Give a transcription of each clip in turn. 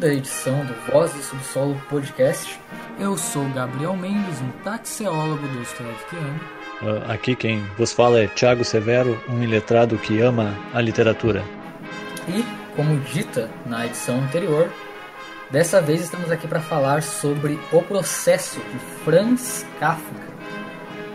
Segunda edição do Voz do Subsolo Podcast. Eu sou Gabriel Mendes, um taxeólogo do Dostoiévskiano. Uh, aqui quem vos fala é Tiago Severo, um iletrado que ama a literatura. E, como dita na edição anterior, dessa vez estamos aqui para falar sobre O Processo de Franz Kafka.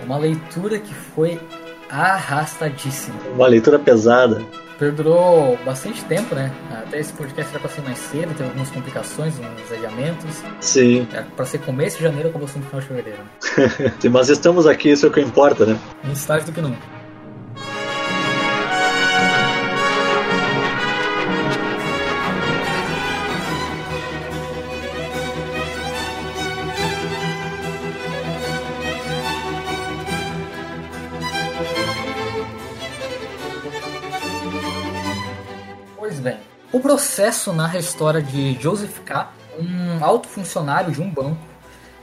Uma leitura que foi arrastadíssima. Uma leitura pesada perdurou bastante tempo, né? Até esse podcast era pra ser mais cedo, teve algumas complicações, uns adiamentos. Sim. Era pra ser começo de janeiro, acabou sendo final de fevereiro. Sim, mas estamos aqui, isso é o que importa, né? Mais tarde do que nunca. Processo narra a história de Joseph K., um alto funcionário de um banco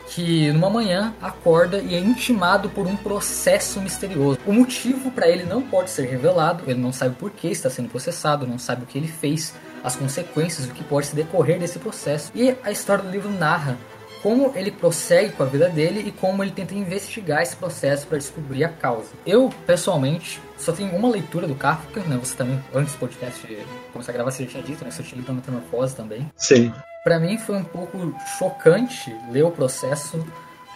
que numa manhã acorda e é intimado por um processo misterioso. O motivo para ele não pode ser revelado, ele não sabe por que está sendo processado, não sabe o que ele fez, as consequências, o que pode se decorrer desse processo. E a história do livro narra como ele prossegue com a vida dele e como ele tenta investigar esse processo para descobrir a causa. Eu, pessoalmente, só tenho uma leitura do Kafka, né? Você também, antes do podcast começar a gravar, você já tinha dito, né? Você tinha lido a Metamorfose também. Sim. Para mim foi um pouco chocante ler o processo,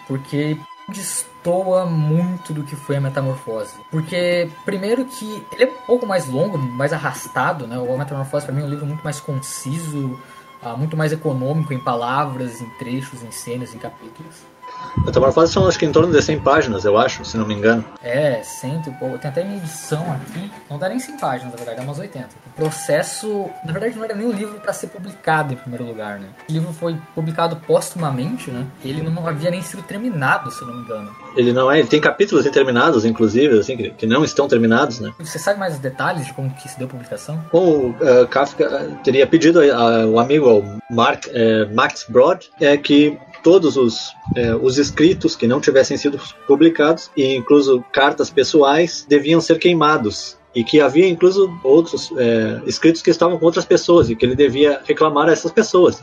porque destoa muito do que foi a Metamorfose. Porque, primeiro que ele é um pouco mais longo, mais arrastado, né? O Metamorfose para mim é um livro muito mais conciso, uh, muito mais econômico em palavras, em trechos, em cenas, em capítulos. Metamorfose são acho que em torno de 100 páginas, eu acho, se não me engano. É, 100 e pouco. Tem até minha edição aqui, não dá nem 100 páginas, na verdade, é umas 80. O processo, na verdade, não era nem um livro para ser publicado em primeiro lugar, né? O livro foi publicado póstumamente, né? Ele não havia nem sido terminado, se não me engano. Ele não é, ele tem capítulos interminados, inclusive, assim, que, que não estão terminados, né? Você sabe mais os detalhes de como que se deu a publicação? O uh, Kafka teria pedido ao amigo, ao Mark, uh, Max Brod, é que todos os, é, os escritos que não tivessem sido publicados, e incluso cartas pessoais, deviam ser queimados. E que havia incluso outros é, escritos que estavam com outras pessoas e que ele devia reclamar a essas pessoas.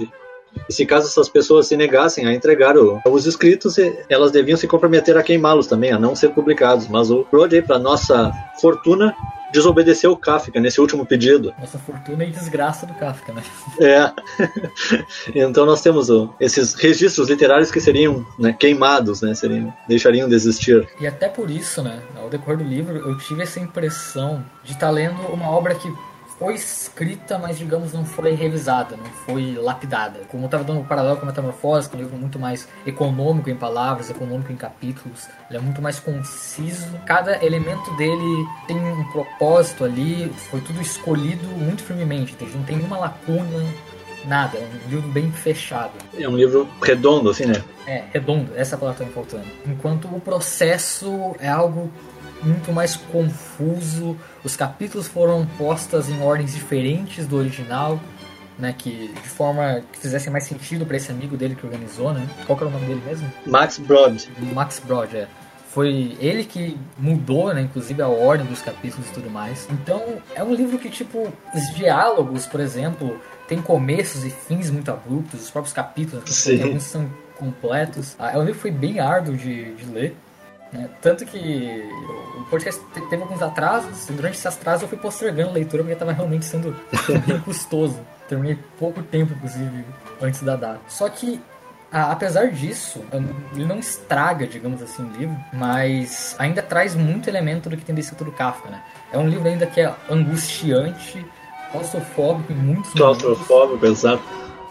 E, se caso essas pessoas se negassem a entregar o, os escritos, elas deviam se comprometer a queimá-los também, a não ser publicados. Mas o Brody, para nossa fortuna, desobedeceu o Kafka nesse último pedido. Nossa fortuna e desgraça do Kafka, né? É. então nós temos esses registros literários que seriam né, queimados, né? Seriam, deixariam de existir. E até por isso, né? Ao decorrer do livro, eu tive essa impressão de estar lendo uma obra que foi escrita, mas digamos não foi revisada, não foi lapidada. Como eu estava dando um paralelo com a Metamorfose, que é um livro muito mais econômico em palavras, econômico em capítulos, ele é muito mais conciso. Cada elemento dele tem um propósito ali, foi tudo escolhido muito firmemente, não tem nenhuma lacuna, nada, é um livro bem fechado. É um livro redondo, assim, né? É, redondo, essa palavra está me faltando. Enquanto o processo é algo muito mais confuso. Os capítulos foram postas em ordens diferentes do original, né, que de forma que fizesse mais sentido para esse amigo dele que organizou, né? Qual que era o nome dele mesmo? Max Brod. Max Brod, é. Foi ele que mudou, né, inclusive a ordem dos capítulos e tudo mais. Então, é um livro que tipo os diálogos, por exemplo, tem começos e fins muito abruptos, os próprios capítulos, alguns são completos. Ah, é um livro que foi bem árduo de, de ler. Né? Tanto que o podcast teve alguns atrasos, e durante esses atrasos eu fui postergando a leitura porque estava realmente sendo bem custoso. Terminei pouco tempo, inclusive, antes da data. Só que apesar disso, ele não estraga, digamos assim, o livro, mas ainda traz muito elemento do que tem descrito do Kafka, né? É um livro ainda que é angustiante, claustrofóbico em muitos Claustrofóbico, exato.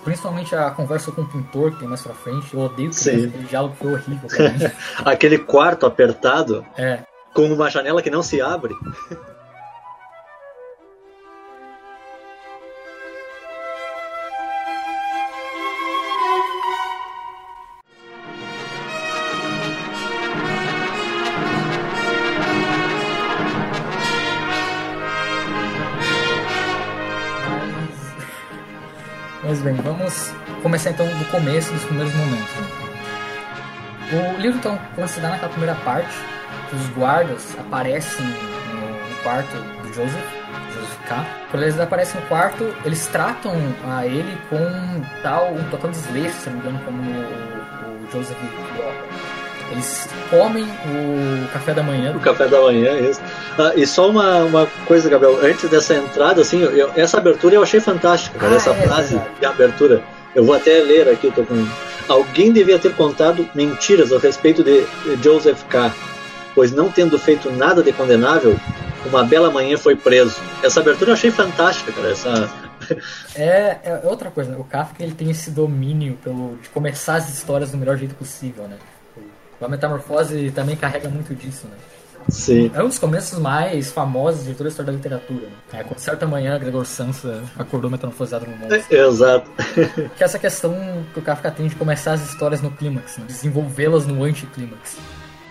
Principalmente a conversa com o pintor que tem mais pra frente. Eu odeio que aquele diálogo foi horrível. Aquele quarto apertado. É. Com uma janela que não se abre. Vamos começar então do começo, dos primeiros momentos. O livro então, quando se dá naquela primeira parte, que os guardas aparecem no, quarto do Joseph, Joseph K. Quando eles aparecem no quarto, eles tratam a ele com tal, um total desleixo, se não me engano, como o, o Joseph eles comem o café da manhã. O café da manhã, isso. Ah, e só uma, uma coisa, Gabriel, antes dessa entrada, assim, eu, essa abertura eu achei fantástica, cara, ah, essa é, frase é de abertura. Eu vou até ler aqui, eu tô com. Alguém devia ter contado mentiras a respeito de Joseph K., pois não tendo feito nada de condenável, uma bela manhã foi preso. Essa abertura eu achei fantástica, cara. Essa... É, é outra coisa, né? o Kafka ele tem esse domínio pelo, de começar as histórias do melhor jeito possível, né? A Metamorfose também carrega muito disso, né? Sim. É um dos começos mais famosos de toda a história da literatura. Né? É, com certa manhã, Gregor Samsa acordou metamorfoseado no mundo. É, exato. que é essa questão que o Kafka tem de começar as histórias no clímax, né? desenvolvê-las no anticlímax.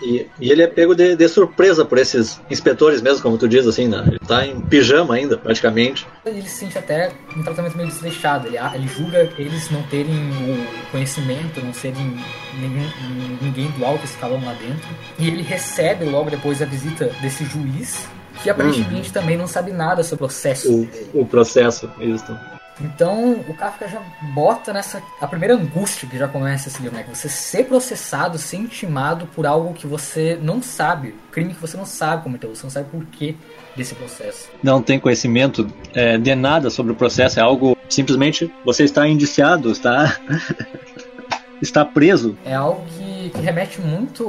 E, e, ele é pego de, de, surpresa por esses inspetores mesmo, como tu diz, assim, né? Ele tá em pijama ainda, praticamente. Ele se sente até um tratamento meio desleixado. Ele, ele julga eles não terem o conhecimento, não serem nenhum, ninguém do alto escalão lá dentro. E ele recebe logo depois a visita desse juiz, que aparentemente hum. também não sabe nada sobre o processo. O, o processo, isso. Então o Kafka já bota nessa. a primeira angústia que já começa esse livro, né? Que você ser processado, ser intimado por algo que você não sabe, crime que você não sabe cometer, você não sabe por que desse processo. Não tem conhecimento é, de nada sobre o processo, é algo simplesmente você está indiciado, está. está preso. É algo que, que remete muito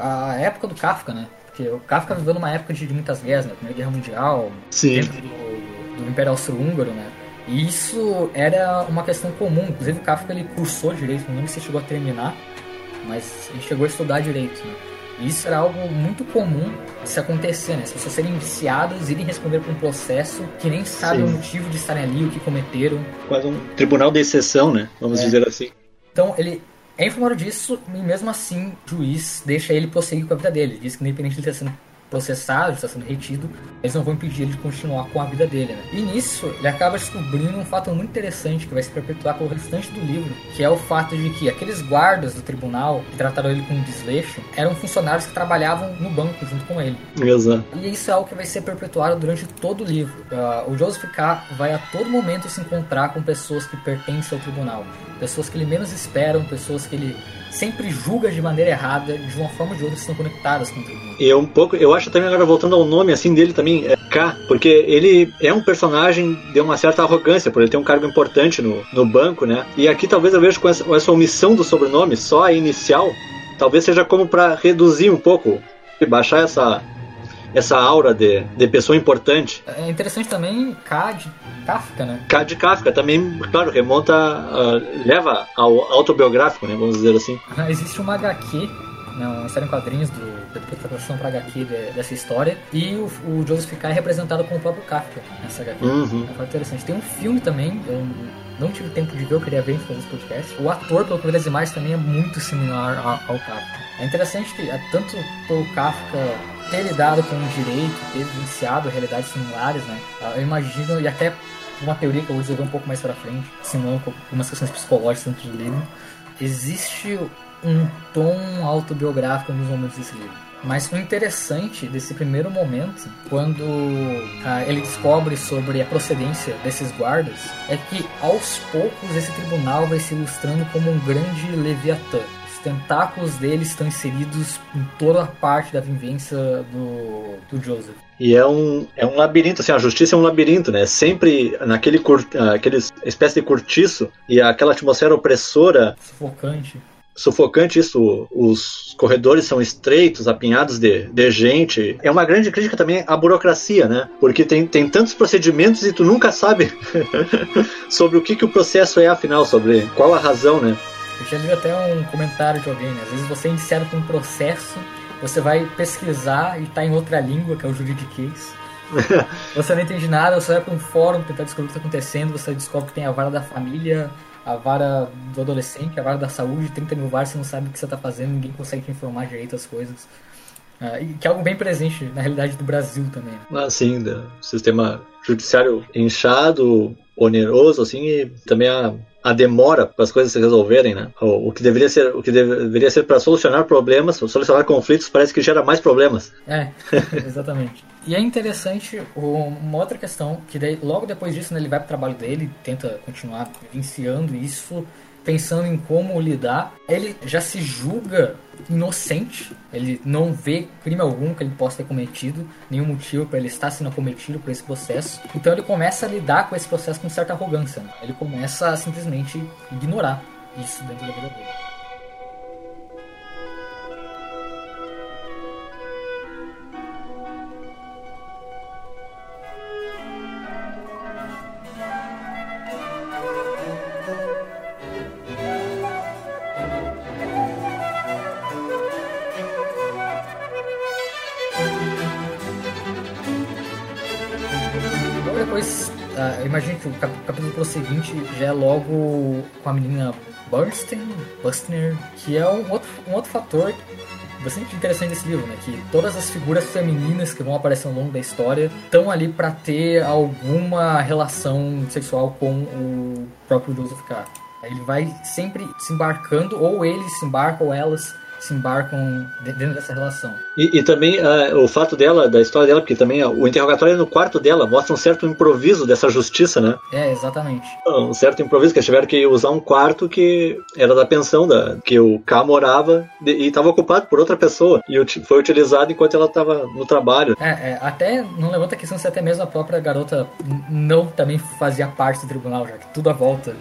à época do Kafka, né? Porque o Kafka viveu numa época de, de muitas guerras, né? Primeira Guerra Mundial, Sim. dentro do, do Império Austro-Húngaro, né? E isso era uma questão comum. Inclusive o Kafka ele cursou direito, não lembro se chegou a terminar, mas ele chegou a estudar direito. Né? E isso era algo muito comum de se acontecer, né? As pessoas serem viciadas, irem responder por um processo que nem sabem o motivo de estarem ali, o que cometeram. Quase um tribunal de exceção, né? Vamos é. dizer assim. Então ele é informado disso e mesmo assim o juiz deixa ele prosseguir com a vida dele. Diz que independente de ele estar sendo processado, está sendo retido, eles não vão impedir ele de continuar com a vida dele. Né? E nisso, ele acaba descobrindo um fato muito interessante que vai se perpetuar pelo restante do livro, que é o fato de que aqueles guardas do tribunal que trataram ele com desleixo eram funcionários que trabalhavam no banco junto com ele. Exato. E isso é algo que vai ser perpetuado durante todo o livro. Uh, o Joseph K. vai a todo momento se encontrar com pessoas que pertencem ao tribunal, pessoas que ele menos esperam, pessoas que ele sempre julga de maneira errada, de uma forma ou de outra estão conectadas com o tribunal. E um pouco, eu acho também agora voltando ao nome assim dele também, é K, porque ele é um personagem de uma certa arrogância, por ele ter um cargo importante no, no banco, né? E aqui talvez eu veja com essa, com essa omissão do sobrenome, só a inicial, talvez seja como para reduzir um pouco e baixar essa essa aura de, de pessoa importante. É interessante também K de Kafka, né? K de Kafka também, claro, remonta, uh, leva ao autobiográfico, né? Vamos dizer assim. Existe uma HQ né, uma história em quadrinhos do, da interpretação para HQ de, dessa história. E o, o Joseph K. é representado com o próprio Kafka nessa HQ. Uhum. É interessante. Tem um filme também, eu não tive tempo de ver, eu queria ver antes de fazer esse podcast. O ator, pelo que eu das imagens, também é muito similar ao, ao Kafka. É interessante que, é, tanto pelo Kafka ter lidado com o direito, ter vivenciado realidades similares, né? Eu imagino, e até uma teoria que eu vou desenvolver um pouco mais para frente, simulando algumas questões psicológicas dentro do livro, existe um tom autobiográfico nos momentos desse livro. Mas o interessante desse primeiro momento, quando ah, ele descobre sobre a procedência desses guardas, é que aos poucos esse tribunal vai se ilustrando como um grande leviatã. Os tentáculos dele estão inseridos em toda a parte da vivência do, do Joseph. E é um, é um labirinto, assim, a justiça é um labirinto, né? Sempre naquele cur, aquele espécie de cortiço e aquela atmosfera opressora. Sufocante sufocante isso. Os corredores são estreitos, apinhados de, de gente. É uma grande crítica também à burocracia, né? Porque tem, tem tantos procedimentos e tu nunca sabe sobre o que, que o processo é, afinal, sobre qual a razão, né? Eu já li até um comentário de alguém, né? Às vezes você é iniciado com um processo, você vai pesquisar e tá em outra língua, que é o juridiquês. você não entende nada, você vai para um fórum tentar descobrir o que está acontecendo, você descobre que tem a vara da família, a vara do adolescente, a vara da saúde, 30 mil varas, você não sabe o que você está fazendo, ninguém consegue te informar direito as coisas. Uh, e que é algo bem presente na realidade do Brasil também. Ah, sim, do sistema judiciário inchado, oneroso, assim, e também a, a demora para as coisas se resolverem, né? O, o, que deveria ser, o que deveria ser para solucionar problemas, solucionar conflitos, parece que gera mais problemas. É, exatamente. E é interessante uma outra questão, que daí, logo depois disso né, ele vai pro trabalho dele, tenta continuar vivenciando isso, pensando em como lidar. Ele já se julga inocente, ele não vê crime algum que ele possa ter cometido, nenhum motivo para ele estar sendo cometido por esse processo. Então ele começa a lidar com esse processo com certa arrogância. Né? Ele começa a simplesmente ignorar isso dentro da vida dele. O capítulo seguinte já é logo com a menina Bernstein, Bustner, que é um outro, um outro fator bastante interessante desse livro, né? Que todas as figuras femininas que vão aparecer ao longo da história estão ali para ter alguma relação sexual com o próprio Joseph K. Ele vai sempre se embarcando, ou eles se embarcam, ou elas se embarcam dentro dessa relação. E, e também uh, o fato dela, da história dela, porque também uh, o interrogatório é no quarto dela mostra um certo improviso dessa justiça, né? É, exatamente. Um certo improviso, que eles tiveram que usar um quarto que era da pensão da, que o K morava e estava ocupado por outra pessoa. E foi utilizado enquanto ela estava no trabalho. É, é, até não levanta a questão se até mesmo a própria garota não também fazia parte do tribunal, já que tudo à volta.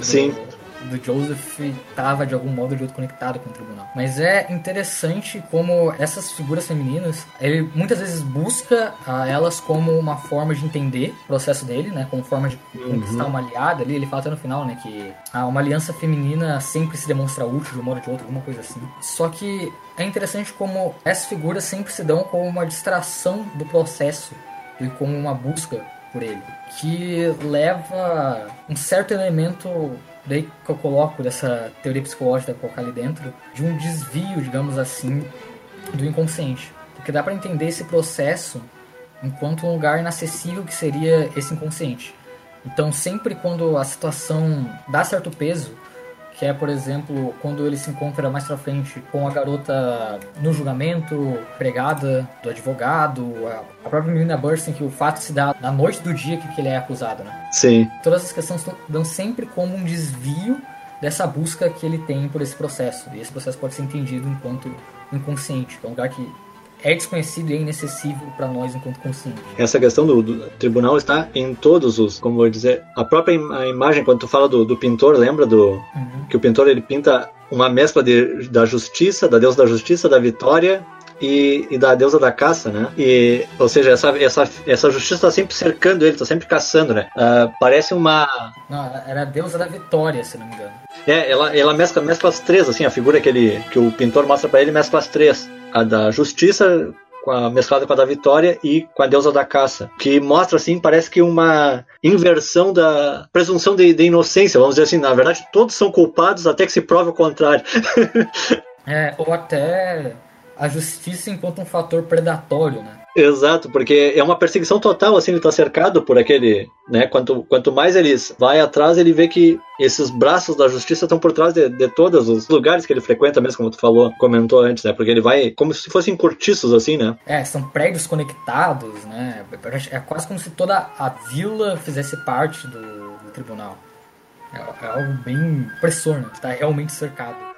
Sim do Joseph estava de algum modo de outro conectado com o tribunal. Mas é interessante como essas figuras femininas, ele muitas vezes busca ah, elas como uma forma de entender o processo dele, né, como forma de conquistar uhum. uma aliada ali. Ele fala até no final, né, que ah, uma aliança feminina sempre se demonstra útil de um modo ou de outro, alguma coisa assim. Só que é interessante como essas figuras sempre se dão como uma distração do processo e como uma busca por ele, que leva um certo elemento daí que eu coloco dessa teoria psicológica colocar ali dentro, de um desvio, digamos assim, do inconsciente. Porque dá para entender esse processo enquanto um lugar inacessível que seria esse inconsciente. Então, sempre quando a situação dá certo peso, que é, por exemplo, quando ele se encontra mais pra frente com a garota no julgamento, pregada do advogado, a própria menina Burstyn, que o fato se dá na noite do dia que ele é acusado, né? Sim. Todas essas questões dão sempre como um desvio dessa busca que ele tem por esse processo. E esse processo pode ser entendido enquanto inconsciente, que é um lugar que é desconhecido e é inacessível para nós enquanto conscientes. Essa questão do, do, tribunal está em todos os, como vou dizer, a própria a imagem quando tu fala do, do pintor, lembra do uhum. que o pintor ele pinta uma mescla de, da justiça, da deusa da justiça, da vitória e, e, da deusa da caça, né? E, ou seja, essa, essa, essa justiça está sempre cercando ele, está sempre caçando, né? Uh, parece uma. Não, era a deusa da vitória, se não me engano. É, ela, ela mescla, mescla as três, assim, a figura que, ele, que o pintor mostra para ele mescla as três a da justiça com a, mesclada com a da vitória e com a deusa da caça, que mostra assim, parece que uma inversão da presunção de, de inocência, vamos dizer assim, na verdade todos são culpados até que se prove o contrário. é, ou até a justiça enquanto um fator predatório, né? Exato, porque é uma perseguição total, assim, ele tá cercado por aquele, né, quanto, quanto mais eles vai atrás, ele vê que esses braços da justiça estão por trás de, de todos os lugares que ele frequenta mesmo, como tu falou, comentou antes, né, porque ele vai como se fossem cortiços, assim, né. É, são prédios conectados, né, é quase como se toda a vila fizesse parte do, do tribunal. É, é algo bem opressor, né, tá realmente cercado.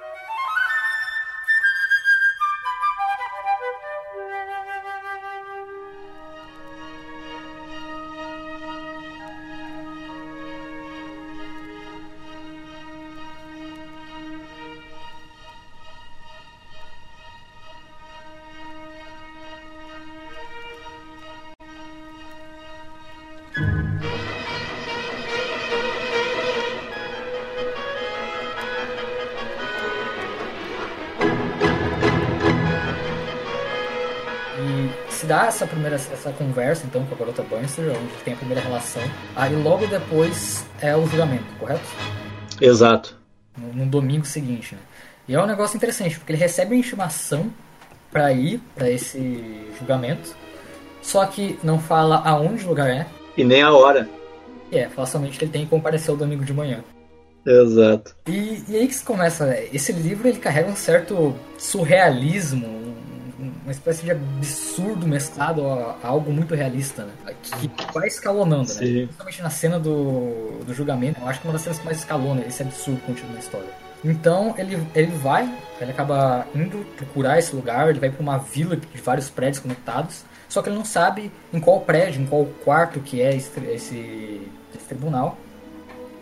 Essa primeira essa conversa então com a garota Bannister, onde tem a primeira relação. Aí logo depois é o julgamento, correto? Exato. No, no domingo seguinte, né? E é um negócio interessante, porque ele recebe a intimação para ir para esse julgamento, só que não fala aonde o lugar é. E nem a hora. É, fala somente que ele tem que comparecer o domingo de manhã. Exato. E, e aí que se começa, esse livro ele carrega um certo surrealismo, uma espécie de absurdo mesclado a, a algo muito realista, né? Que vai escalonando, né? Principalmente na cena do, do julgamento, eu acho que é uma das cenas que mais escalona esse absurdo contido na história. Então ele, ele vai, ele acaba indo procurar esse lugar, ele vai para uma vila de vários prédios conectados, só que ele não sabe em qual prédio, em qual quarto que é esse, esse, esse tribunal.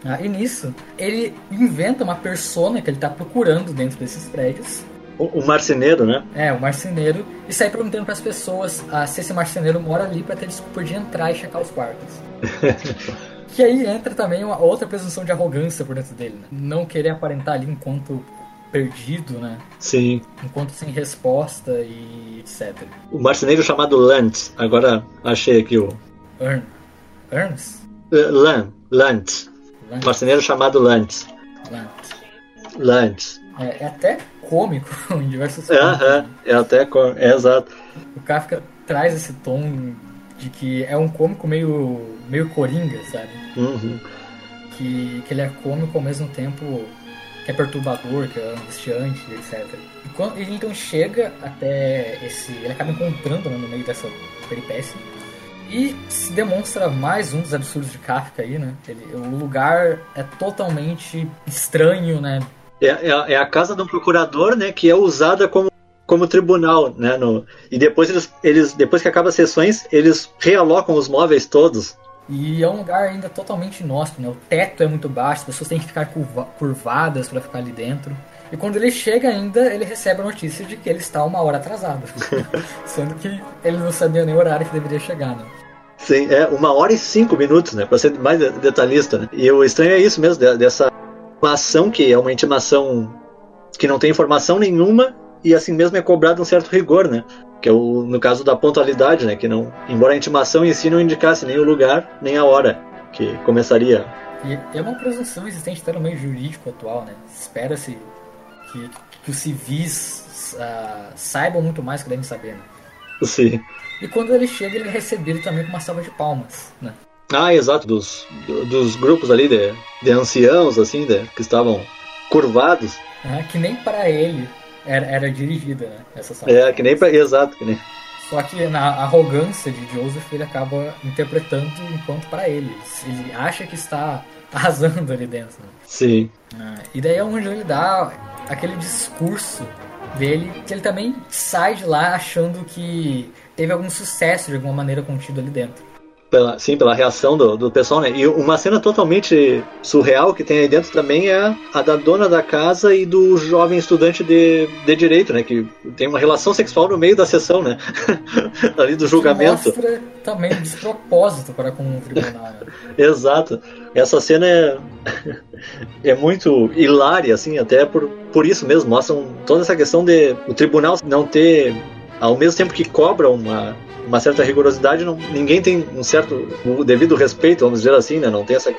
Ah, e nisso, ele inventa uma persona que ele está procurando dentro desses prédios. O, o, marceneiro, né? É, o marceneiro. E sai perguntando para as pessoas ah, se esse marceneiro mora ali para ter desculpa de entrar e checar os quartos. que aí entra também uma outra presunção de arrogância por dentro dele, né? Não querer aparentar ali enquanto perdido, né? Sim. Enquanto sem resposta e etc. O marceneiro chamado Lantz, agora achei aqui o. Ern. Ernst? Uh, Lan, Lantz. Lantz. Marceneiro chamado Lantz. Lantz. Lantz. É, é até cômico em diversos pontos. Aham, né? é até é exato. O Kafka traz esse tom de que é um cômico meio, meio coringa, sabe? Uhum. Que, que ele é cômico ao mesmo tempo que é perturbador, que é angustiante, etc. E quando ele então chega até esse. Ele acaba encontrando né, no meio dessa peripécia. E se demonstra mais um dos absurdos de Kafka aí, né? Ele, o lugar é totalmente estranho, né? É, é, é, a casa do procurador, né? Que é usada como, como tribunal, né? No, e depois eles, eles, depois que acaba as sessões, eles realocam os móveis todos. E é um lugar ainda totalmente inóspito, né? O teto é muito baixo, as pessoas têm que ficar curva curvadas para ficar ali dentro. E quando ele chega ainda, ele recebe a notícia de que ele está uma hora atrasado. Sendo que ele não sabia nem o horário que deveria chegar, né? Sim, é uma hora e cinco minutos, né? Pra ser mais detalhista, né? E o estranho é isso mesmo, dessa ação que é uma intimação que não tem informação nenhuma e assim mesmo é cobrado um certo rigor, né? que é o, no caso da pontualidade, né, que não, embora a intimação em si não indicasse nem o lugar nem a hora que começaria. E é uma presunção existente até no meio jurídico atual, né? Espera-se que, que os civis uh, saibam muito mais que devem saber, né? Sim. E quando ele chega, ele é recebido também com uma salva de palmas, né? Ah, exato, dos, dos grupos ali de, de anciãos, assim, de, que estavam curvados. É, que nem para ele era, era dirigida, né? Essa salva. É, que nem pra. Exato, que nem. Só que na arrogância de Joseph ele acaba interpretando enquanto para ele. Ele acha que está arrasando ali dentro. Né? Sim. Ah, e daí é onde ele dá aquele discurso dele, que ele também sai de lá achando que teve algum sucesso de alguma maneira contido ali dentro pela, sim, pela reação do, do pessoal, né? E uma cena totalmente surreal que tem aí dentro também é a da dona da casa e do jovem estudante de, de direito, né? Que tem uma relação sexual no meio da sessão, né? Ali do julgamento. Que mostra também um despropósito para com o tribunal. Né? Exato. Essa cena é, é muito hilária, assim, até por, por isso mesmo. Mostram toda essa questão de o tribunal não ter, ao mesmo tempo que cobra uma uma certa rigorosidade, não, ninguém tem um certo o devido respeito, vamos dizer assim, né? Não tem essa,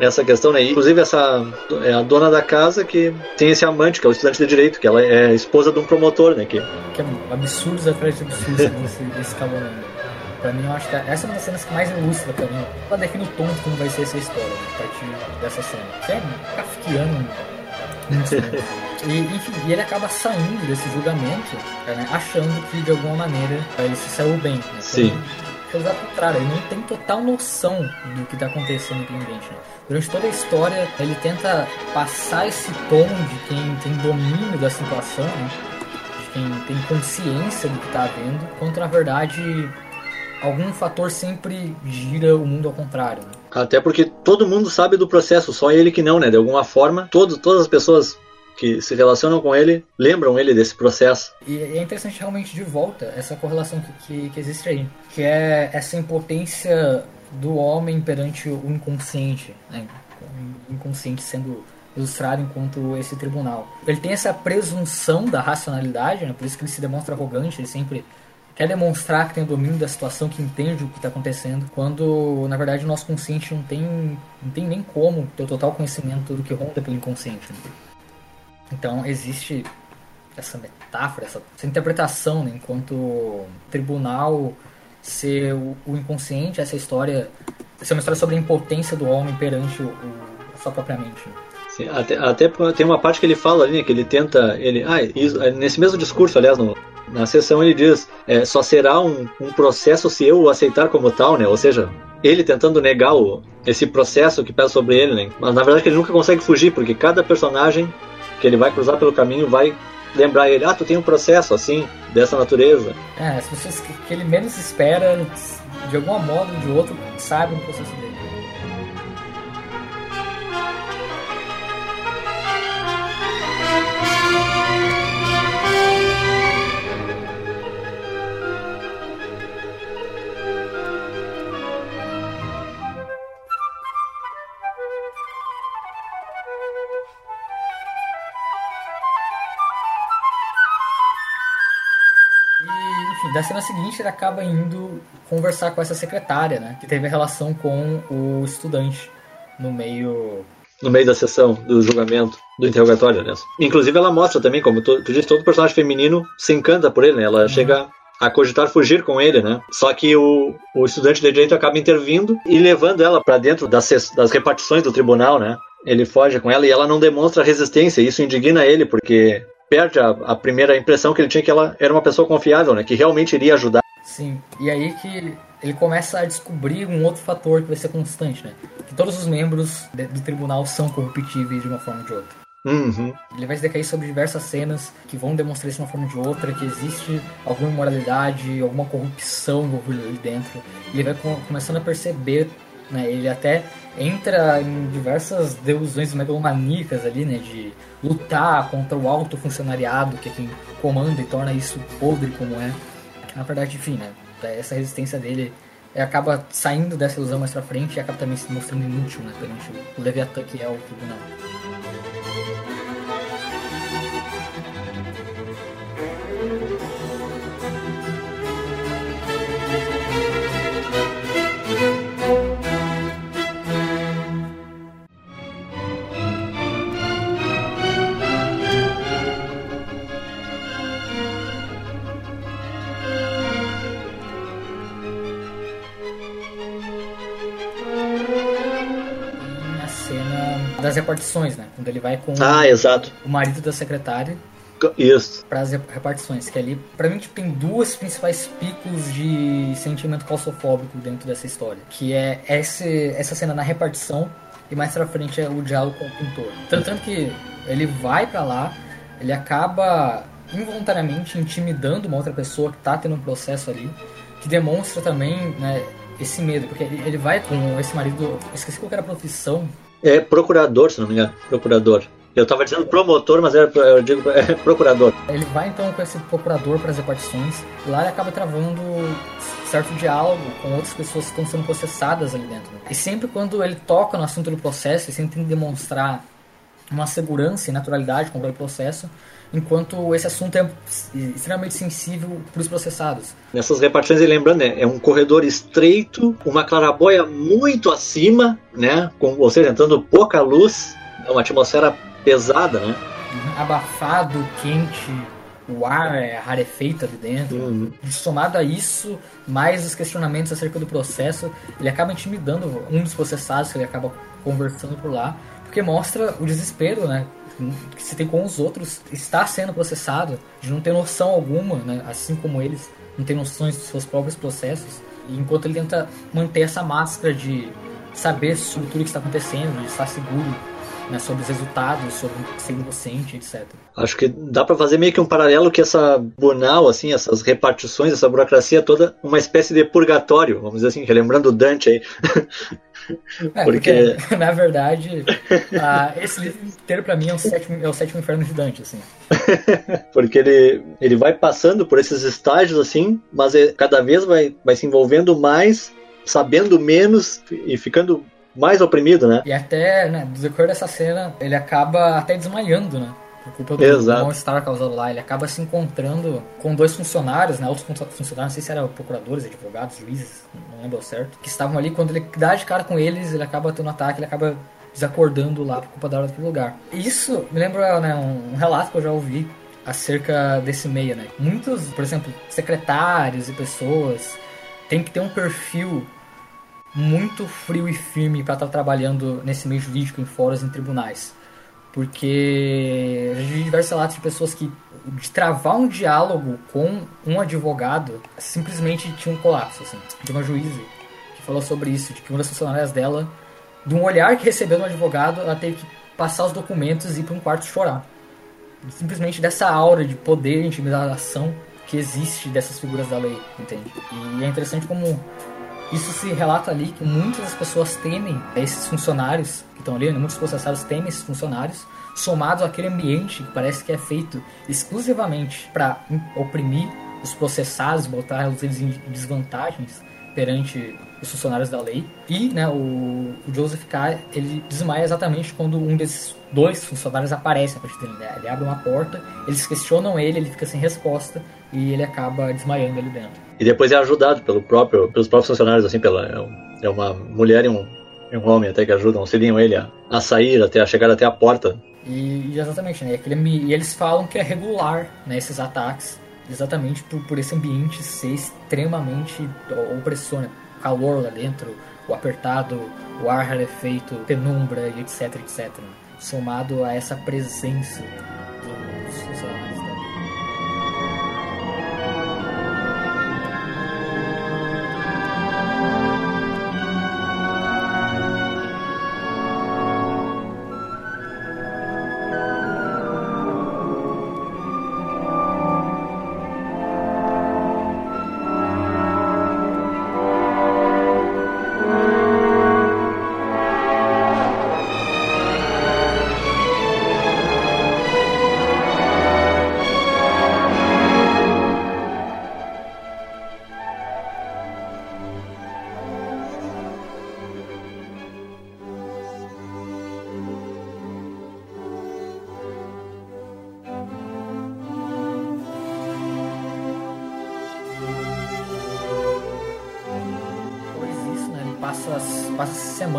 essa questão, né? inclusive essa é a dona da casa que tem esse amante, que é o estudante de direito, que ela é esposa de um promotor, né? Que, que é absurdos atrás de absurdos desse, desse calor. Pra mim, eu acho que essa é uma das cenas que mais ilustra pra mim. Ela define o tom de como vai ser essa história, né, a partir dessa cena. Que é kafkiano e, enfim, e ele acaba saindo desse julgamento, né, achando que de alguma maneira ele se saiu bem. Né? Sim. Pelo contrário, ele não tem total noção do que está acontecendo aqui ambiente. Né? Durante toda a história, ele tenta passar esse tom de quem tem domínio da situação, né? de quem tem consciência do que está havendo, quando na verdade algum fator sempre gira o mundo ao contrário. Né? Até porque todo mundo sabe do processo, só ele que não, né? De alguma forma, todo, todas as pessoas que se relacionam com ele lembram ele desse processo. E é interessante realmente de volta essa correlação que, que, que existe aí, que é essa impotência do homem perante o inconsciente, né? o inconsciente sendo ilustrado enquanto esse tribunal. Ele tem essa presunção da racionalidade, né? por isso que ele se demonstra arrogante, ele sempre quer demonstrar que tem o domínio da situação, que entende o que está acontecendo, quando na verdade o nosso consciente não tem, não tem nem como ter o total conhecimento do que ronda pelo inconsciente. Né? Então existe essa metáfora, essa, essa interpretação, né, enquanto tribunal ser o, o, inconsciente, essa história, ser uma história sobre a impotência do homem perante o, o a sua própria mente. Sim, até, até tem uma parte que ele fala ali, né, que ele tenta, ele, ah, isso, nesse mesmo discurso, aliás, no, na sessão ele diz: é, só será um, um, processo se eu o aceitar como tal, né? Ou seja, ele tentando negar o, esse processo que pesa sobre ele, né? Mas na verdade ele nunca consegue fugir, porque cada personagem que ele vai cruzar pelo caminho vai lembrar ele: ah, tu tem um processo assim, dessa natureza. É, as pessoas que, que ele menos espera, de alguma modo ou de outro, sabem o processo dele. Da cena seguinte ele acaba indo conversar com essa secretária, né? Que teve a relação com o estudante no meio. No meio da sessão do julgamento, do interrogatório, aliás. Inclusive ela mostra também, como tu, tu disse, todo personagem feminino se encanta por ele, né? Ela uhum. chega a cogitar fugir com ele, né? Só que o, o estudante de direito acaba intervindo e levando ela para dentro das, das repartições do tribunal, né? Ele foge com ela e ela não demonstra resistência. Isso indigna ele, porque perde a, a, primeira impressão que ele tinha que ela era uma pessoa confiável, né? Que realmente iria ajudar. Sim, e aí que ele começa a descobrir um outro fator que vai ser constante, né? Que todos os membros do tribunal são corruptíveis de uma forma ou de outra. Uhum. Ele vai se decair sobre diversas cenas que vão demonstrar isso de uma forma ou de outra, que existe alguma imoralidade, alguma corrupção envolvida ali dentro. Ele vai começando a perceber, né? Ele até entra em diversas delusões megalomaníacas ali, né? De lutar contra o alto funcionariado, que é quem comanda e torna isso podre como é. Na verdade, enfim, né? Essa resistência dele acaba saindo dessa ilusão mais pra frente e acaba também se mostrando inútil, né? Perante o Leviatã que é o tribunal. Repartições, né? Quando ele vai com ah, exato. o marido da secretária isso. Para as repartições, que ali, para mim, tipo, tem duas principais picos de sentimento claustrofóbico dentro dessa história, que é esse, essa cena na repartição e mais pra frente é o diálogo com o pintor. Tanto, tanto que ele vai para lá, ele acaba involuntariamente intimidando uma outra pessoa que tá tendo um processo ali, que demonstra também, né, esse medo, porque ele vai com esse marido, esqueci qual era a profissão é procurador, se não me engano. Procurador. Eu estava dizendo promotor, mas era, eu digo é, procurador. Ele vai então com esse procurador para as repartições. Lá ele acaba travando certo diálogo com outras pessoas que estão sendo processadas ali dentro. E sempre quando ele toca no assunto do processo, ele sempre tem que demonstrar uma segurança e naturalidade com o processo, enquanto esse assunto é extremamente sensível para os processados. Nessas repartições, lembrando, né, é um corredor estreito, uma clarabóia muito acima, né, com, ou seja, entrando pouca luz, é uma atmosfera pesada, né? Uhum. Abafado, quente, o ar é rarefeito ali dentro. Uhum. Somado a isso, mais os questionamentos acerca do processo, ele acaba intimidando um dos processados que ele acaba conversando por lá, porque mostra o desespero, né? Que se tem com os outros está sendo processado, de não ter noção alguma, né? assim como eles não têm noções dos seus próprios processos. Enquanto ele tenta manter essa máscara de saber sobre tudo que está acontecendo, de estar seguro né, sobre os resultados, sobre ser inocente, etc. Acho que dá para fazer meio que um paralelo que essa Bunal, assim, essas repartições, essa burocracia toda, uma espécie de purgatório, vamos dizer assim, relembrando Dante aí. É, porque... porque... na verdade, esse livro inteiro para mim é o, sétimo, é o sétimo inferno de Dante, assim. porque ele, ele vai passando por esses estágios, assim, mas é, cada vez vai, vai se envolvendo mais, sabendo menos e ficando mais oprimido, né? E até, né, do decorrer dessa cena, ele acaba até desmaiando, né? Por culpa do mal-estar causado lá. Ele acaba se encontrando com dois funcionários, né? Outros funcionários, não sei se eram procuradores, advogados, juízes, não lembro certo, que estavam ali. Quando ele dá de cara com eles, ele acaba tendo um ataque, ele acaba desacordando lá por culpa da hora daquele lugar. Isso me lembra né, um, um relato que eu já ouvi acerca desse meio, né? Muitos, por exemplo, secretários e pessoas têm que ter um perfil muito frio e firme para estar tá trabalhando nesse meio jurídico, em fóruns, em tribunais. Porque gente viu diversos relatos de pessoas que de travar um diálogo com um advogado simplesmente tinha um colapso, assim, de uma juíza que falou sobre isso, de que uma das funcionárias dela, de um olhar que recebeu do advogado, ela teve que passar os documentos e ir para um quarto chorar. Simplesmente dessa aura de poder e intimidação que existe dessas figuras da lei, entende? E é interessante como isso se relata ali que muitas das pessoas temem esses funcionários que estão ali, né? muitos processados temem esses funcionários, somados àquele ambiente que parece que é feito exclusivamente para oprimir os processados, botar eles em desvantagens perante os funcionários da lei. E né, o, o Joseph K. ele desmaia exatamente quando um desses dois funcionários aparece a partir dele. Né? Ele abre uma porta, eles questionam ele, ele fica sem resposta e ele acaba desmaiando ali dentro. E depois é ajudado pelo próprio, pelos próprios funcionários, assim, pela, é, é uma mulher e um, e um homem até que ajudam, auxiliam ele a, a sair, até a chegar até a porta. E, exatamente, né? Aquele, e eles falam que é regular né, esses ataques, exatamente por, por esse ambiente ser extremamente opressor, né? O calor lá dentro, o apertado, o ar rarefeito, penumbra e etc, etc. Somado a essa presença dos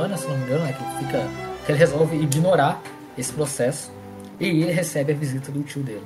funcionários. resolve ignorar esse processo e ele recebe a visita do tio dele.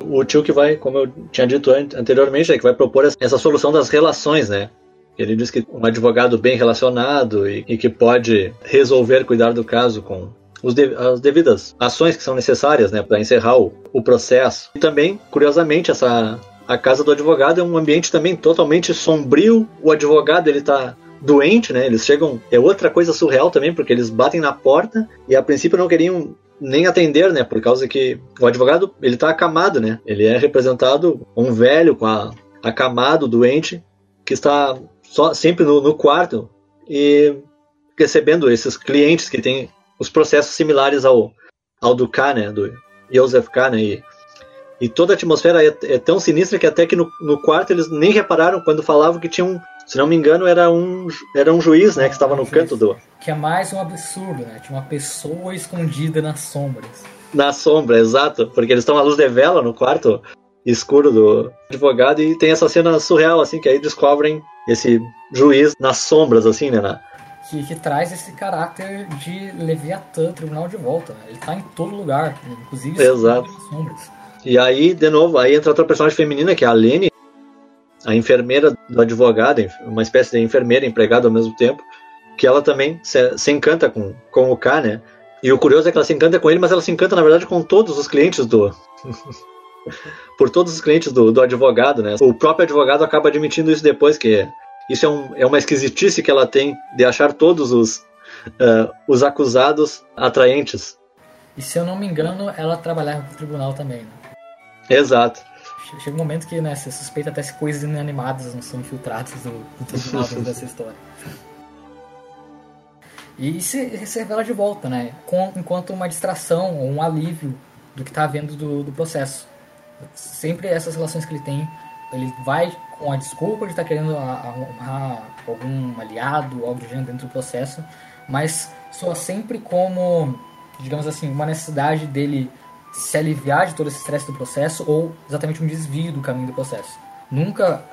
O tio que vai, como eu tinha dito anteriormente, é que vai propor essa solução das relações, né? Ele diz que um advogado bem relacionado e, e que pode resolver, cuidar do caso com de, as devidas ações que são necessárias, né, para encerrar o, o processo. E também, curiosamente, essa a casa do advogado é um ambiente também totalmente sombrio. O advogado ele está doente, né? Eles chegam. É outra coisa surreal também, porque eles batem na porta e a princípio não queriam nem atender, né? Por causa que o advogado ele tá acamado, né? Ele é representado um velho com a acamado, doente, que está só sempre no, no quarto e recebendo esses clientes que têm os processos similares ao, ao do K, né? Do Joseph K, né? E, e toda a atmosfera é, é, tão sinistra que até que no, no quarto eles nem repararam quando falavam que tinha um, se não me engano, era um, era um juiz, né, que estava no canto do. Que é mais um absurdo, né? Tinha uma pessoa escondida nas sombras. Na sombra, exato. Porque eles estão à luz de vela no quarto escuro do advogado e tem essa cena surreal, assim, que aí descobrem esse juiz nas sombras, assim, né? Na... Que, que traz esse caráter de Leviatã, tribunal de volta. Né? Ele tá em todo lugar, inclusive Exato. nas sombras. E aí, de novo, aí entra outra personagem feminina, que é a Lene, a enfermeira do advogado, uma espécie de enfermeira empregada ao mesmo tempo, que ela também se, se, encanta com, com o K, né? E o curioso é que ela se encanta com ele, mas ela se encanta, na verdade, com todos os clientes do. por todos os clientes do, do advogado, né? O próprio advogado acaba admitindo isso depois, que isso é, um, é uma esquisitice que ela tem de achar todos os, uh, os acusados atraentes. E se eu não me engano, ela trabalhava no tribunal também. Né? Exato chega um momento que né, você suspeita até se coisas inanimadas não são infiltradas do, do tribunal dessa história. E se, se revela de volta, né? Com, enquanto uma distração ou um alívio do que está havendo do, do processo. Sempre essas relações que ele tem, ele vai com a desculpa de estar tá querendo arrumar algum aliado, algo do gênero dentro do processo, mas soa sempre como, digamos assim, uma necessidade dele se aliviar de todo esse estresse do processo ou exatamente um desvio do caminho do processo. Nunca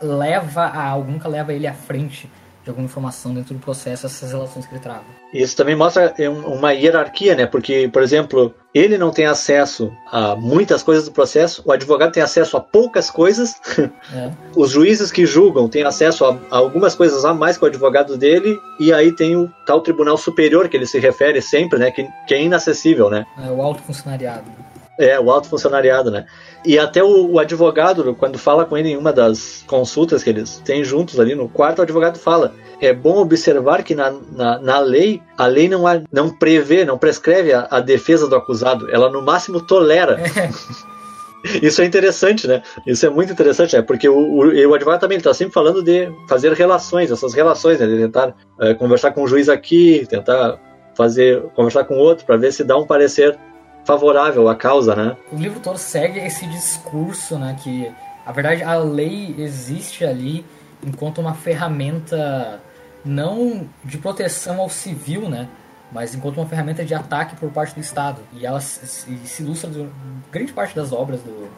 leva a algo, nunca leva ele à frente de alguma informação dentro do processo, essas relações que ele trava. Isso também mostra é, uma hierarquia, né? Porque, por exemplo, ele não tem acesso a muitas coisas do processo, o advogado tem acesso a poucas coisas, é. os juízes que julgam têm acesso a, a, algumas coisas a mais que o advogado dele, e aí tem o tal tribunal superior que ele se refere sempre, né? Que, que é inacessível, né? É o alto funcionariado. É, o alto funcionariado, né? E até o, o, advogado, quando fala com ele em uma das consultas que eles têm juntos ali no quarto, o advogado fala: é bom observar que na, na, na lei, a lei não, há, não prevê, não prescreve a, a, defesa do acusado, ela no máximo tolera. Isso é interessante, né? Isso é muito interessante, né? Porque o, o, o advogado também está sempre falando de fazer relações, essas relações, né? De tentar é, conversar com o juiz aqui, tentar fazer conversar com outro para ver se dá um parecer favorável à causa, né? O livro todo segue esse discurso, né? Que, a verdade, a lei existe ali enquanto uma ferramenta não de proteção ao civil, né? Mas enquanto uma ferramenta de ataque por parte do Estado. E ela se, se ilustra de grande parte das obras do,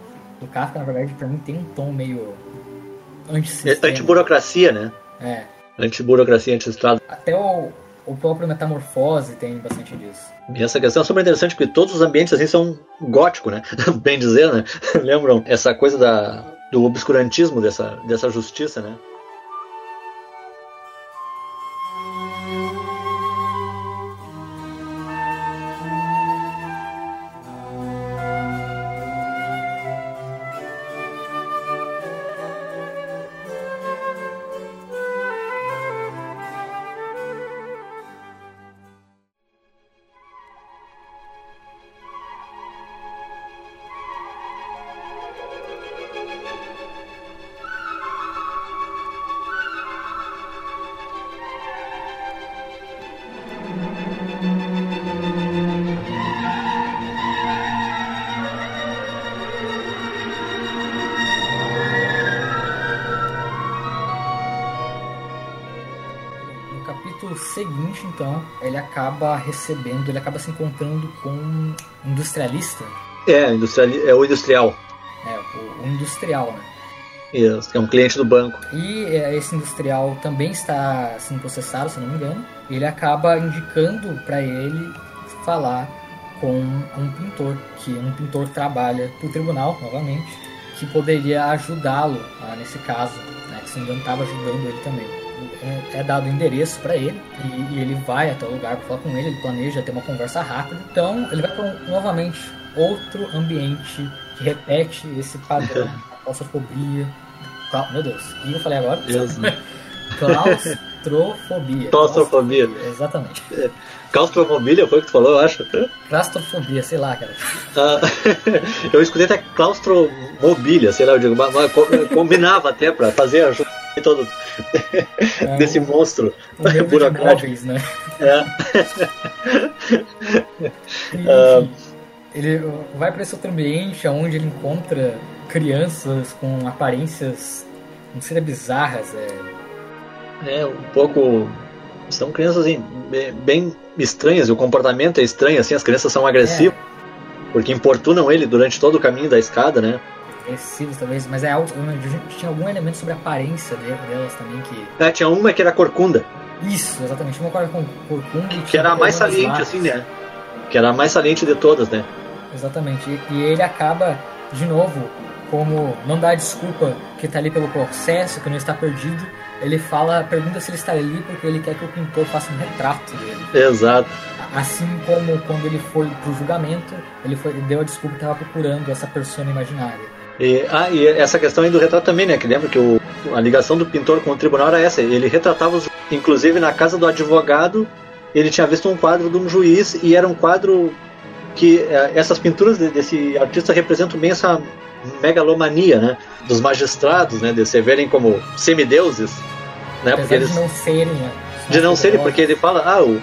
do Kafka, na verdade, para mim tem um tom meio anti-sistema. Anti-burocracia, né? É. Anti-burocracia, anti-Estado. Até o, o próprio Metamorfose tem bastante disso. E essa questão é super interessante porque todos os ambientes assim são góticos, né? Bem dizer, né? Lembram essa coisa da, do obscurantismo dessa, dessa justiça, né? Acaba recebendo, ele acaba se encontrando com um industrialista. É, industrial, é o industrial. É, o, o industrial, né? Isso, que é um cliente do banco. E é, esse industrial também está sendo processado, se não me engano. Ele acaba indicando para ele falar com um pintor, que um pintor trabalha para o tribunal, novamente, que poderia ajudá-lo ah, nesse caso, né, que se não me engano estava ajudando ele também é, é dado o endereço para ele e, e, ele vai até o lugar para falar com ele, ele planeja ter uma conversa rápida. Então ele vai para um, novamente outro ambiente que repete esse padrão, a claustrofobia. Meu Deus, o que eu falei agora? Deus? Claustrofobia. Claustrofobia. Exatamente. É. Claustrofobia foi o que tu falou, eu acho. Claustrofobia, sei lá, cara. Ah, eu escutei até claustromobília, sei lá, eu digo, mas, mas combinava até pra fazer a todo é, desse monstro burocrático. Móveis, né? É. e, uh, ele vai para esse outro ambiente onde ele encontra crianças com aparências, não sei, bizarras. É... é, um pouco. São crianças assim, bem estranhas, o comportamento é estranho, assim, as crianças são agressivas, é. porque importunam ele durante todo o caminho da escada, né? Agressivos, talvez, mas é algo, tinha algum elemento sobre a aparência delas também que. É, tinha uma que era corcunda. Isso, exatamente, uma com corcunda. Que, que era a mais saliente, assim, né? Que era a mais saliente de todas, né? Exatamente. E, e ele acaba, de novo, como não dá desculpa que está ali pelo processo, que não está perdido, ele fala, pergunta se ele está ali porque ele quer que o pintor faça um retrato dele. Exato. Assim como quando ele foi pro julgamento, ele, foi, ele deu a desculpa que estava procurando essa persona imaginária. E, ah, e essa questão aí do retrato também, né? Que lembra que o, a ligação do pintor com o tribunal era essa. Ele retratava os. Inclusive na casa do advogado, ele tinha visto um quadro de um juiz e era um quadro que eh, essas pinturas desse artista representam bem essa megalomania, né? Dos magistrados, né? De se verem como semideuses, né? Apesar porque eles, de não serem. Né? De não serem, porque ele fala, ah, o,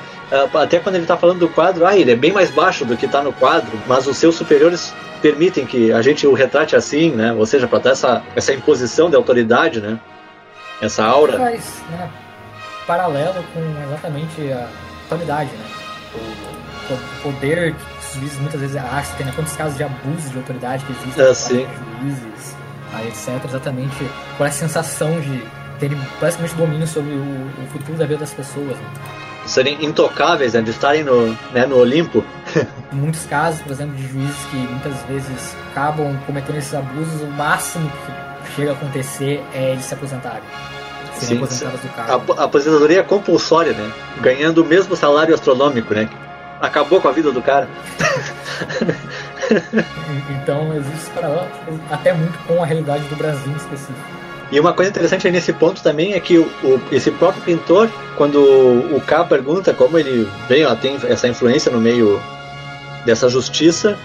até quando ele está falando do quadro, ah, ele é bem mais baixo do que está no quadro, mas os seus superiores permitem que a gente o retrate assim, né? Ou seja, para dar essa, essa imposição de autoridade, né? Essa aura. Faz né, paralelo com exatamente a autoridade, né? O, o poder que os juízes muitas vezes acham que né? Quantos casos de abuso de autoridade que existem é, sim. juízes, aí, etc. Exatamente por essa sensação de terem basicamente domínio sobre o, o futuro da vida das pessoas. Né? Serem intocáveis, né? de estarem no, né, no Olimpo. muitos casos, por exemplo, de juízes que muitas vezes acabam cometendo esses abusos, o máximo que chega a acontecer é eles se aposentarem. Sim, a, a aposentadoria é compulsória, né? Ganhando o mesmo salário astronômico, né? Acabou com a vida do cara. então existe para até muito com a realidade do Brasil em específico. E uma coisa interessante nesse ponto também é que o, o, esse próprio pintor, quando o K pergunta como ele veio, tem essa influência no meio dessa justiça,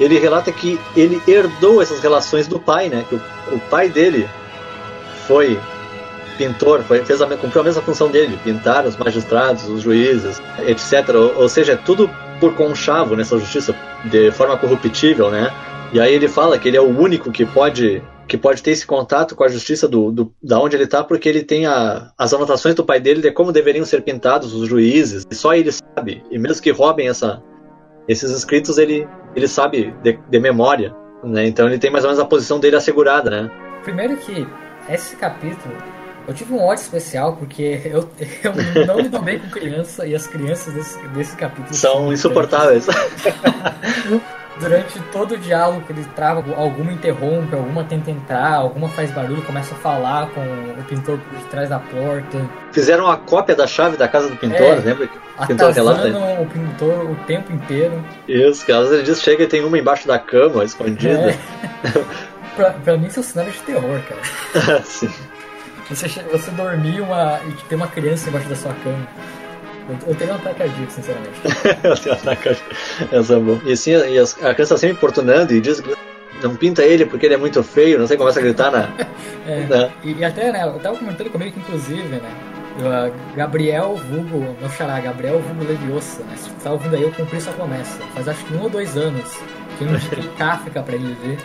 ele relata que ele herdou essas relações do pai, né? Que o, o pai dele foi pintor, foi, fez a, cumpriu a mesma função dele, pintar os magistrados, os juízes, etc. Ou, ou seja, é tudo por conchavo nessa justiça, de forma corruptível, né? E aí ele fala que ele é o único que pode que pode ter esse contato com a justiça do, do da onde ele está, porque ele tem a, as anotações do pai dele de como deveriam ser pintados os juízes, e só ele sabe. E mesmo que roubem essa, esses escritos, ele, ele sabe de, de memória. Né? Então ele tem mais ou menos a posição dele assegurada. Né? Primeiro que esse capítulo eu tive um ódio especial porque eu, eu não me dou bem com criança e as crianças desse, desse capítulo são insuportáveis. durante todo o diálogo que ele trava, alguma interrompe, alguma tenta entrar, alguma faz barulho, começa a falar com o pintor por detrás da porta. Fizeram a cópia da chave da casa do pintor, é, lembra? O pintor relata o pintor o tempo inteiro. Isso, que às vezes ele diz chega e tem uma embaixo da cama, escondida. É. pra, pra mim isso é um cenário de terror, cara. Sim. Você, você dormir uma, e ter uma criança embaixo da sua cama. Eu teria um ataque cardíaco, sinceramente. eu tenho um ataque cardíaco. Essa é bom. E assim, e a criança sempre importunando e diz que não pinta ele porque ele é muito feio, não sei, começa a gritar na. é, né? e, e, até, né, eu tava comentando comigo que, inclusive, né, Gabriel Vulgo, meu xará, Gabriel Vulgo Leviosa, né, se você tá ouvindo aí, eu cumpri sua promessa. Faz acho que um ou dois anos que eu não indiquei Kafka pra ele ler.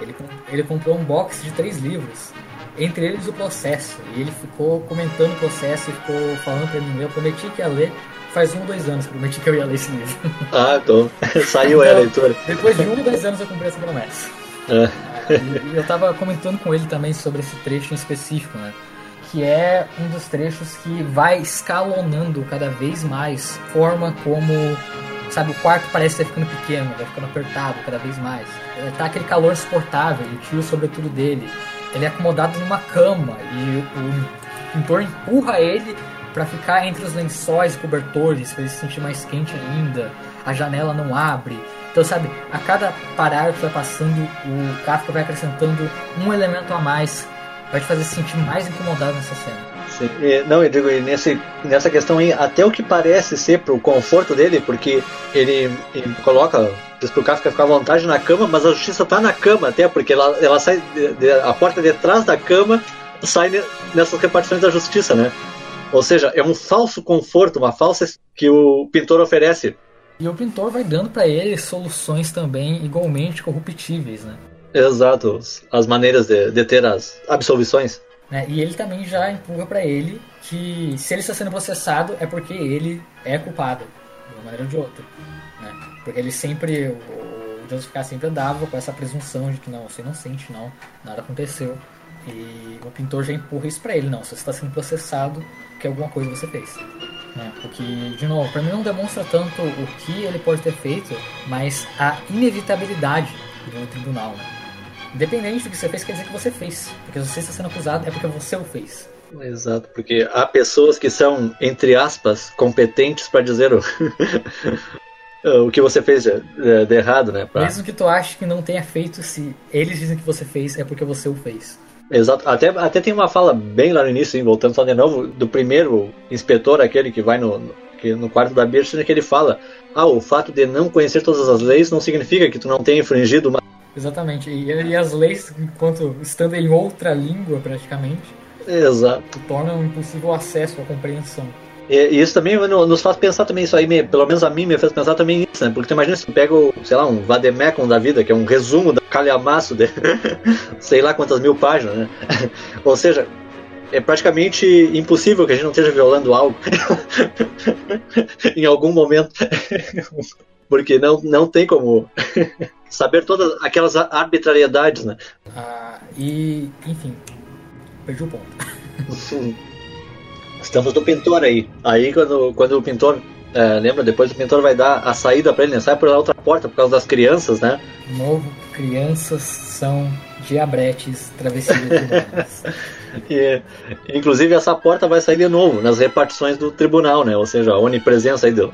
Ele, ele comprou um box de três livros entre eles o processo. E ele ficou comentando o processo e ficou falando pra mim, eu prometi que ia ler, faz um ou dois anos que prometi que eu ia ler esse livro. Ah, então. Saiu então, a leitura. Depois de um ou dois anos eu cumpri essa promessa. É. E, e eu tava comentando com ele também sobre esse trecho em específico, né? Que é um dos trechos que vai escalonando cada vez mais forma como sabe, o quarto parece estar ficando pequeno, vai ficando apertado cada vez mais. É, tá aquele calor insuportável, ele tira o sobretudo dele ele é acomodado numa cama e o pintor empurra ele para ficar entre os lençóis e cobertores, para ele se sentir mais quente ainda. A janela não abre. Então, sabe, a cada parágrafo que vai passando, o Kafka vai acrescentando um elemento a mais, vai te fazer se sentir mais incomodado nessa cena. Não, eu digo, nesse, nessa questão aí, até o que parece ser pro conforto dele, porque ele, ele coloca diz pro Kafka ficar à vontade na cama, mas a justiça tá na cama até, porque ela, ela sai, de, de, a porta de trás da cama sai nessas repartições da justiça, né? Ou seja, é um falso conforto, uma falsa que o pintor oferece. E o pintor vai dando para ele soluções também igualmente corruptíveis, né? Exato, as maneiras de, de ter as absolvições. Né? E ele também já empurra para ele que se ele está sendo processado é porque ele é culpado, de uma maneira ou de outra. Porque ele sempre, o Joseph K. sempre andava com essa presunção de que não, você não sente, não, nada aconteceu. E o pintor já empurra isso pra ele, não, se você está sendo processado, que alguma coisa você fez. Né? Porque, de novo, pra mim não demonstra tanto o que ele pode ter feito, mas a inevitabilidade de um tribunal. Né? Independente do que você fez, quer dizer que você fez. Porque se você está sendo acusado, é porque você o fez. Exato, porque há pessoas que são, entre aspas, competentes para dizer o, o que você fez de, errado, né? Pra... Mesmo que tu ache que não tenha feito, se eles dizem que você fez, é porque você o fez. Exato. Até, até tem uma fala bem lá no início, hein, voltando só de novo, do primeiro inspetor, aquele que vai no, no, no quarto da Birchen, que ele fala: Ah, o fato de não conhecer todas as leis não significa que tu não tenha infringido uma. Exatamente. E, e as leis, enquanto estando em outra língua praticamente, Exato. tornam impossível acesso à compreensão. E isso também nos faz pensar também isso aí, pelo menos a mim me fez pensar também isso, né? Porque tu imagina se tu pega, o, sei lá, um Vademecum da vida, que é um resumo da calhamaço de sei lá quantas mil páginas, né? Ou seja, é praticamente impossível que a gente não esteja violando algo em algum momento. Porque não, não tem como saber todas aquelas arbitrariedades, né? Ah, e, enfim, perdi o ponto. Estamos no pintor aí. Aí quando, quando o pintor. É, lembra, depois o pintor vai dar a saída para ele, né? Sai por outra porta por causa das crianças, né? Novo, crianças são diabretes travestidos e, Inclusive essa porta vai sair de novo nas repartições do tribunal, né? Ou seja, a onipresença aí do.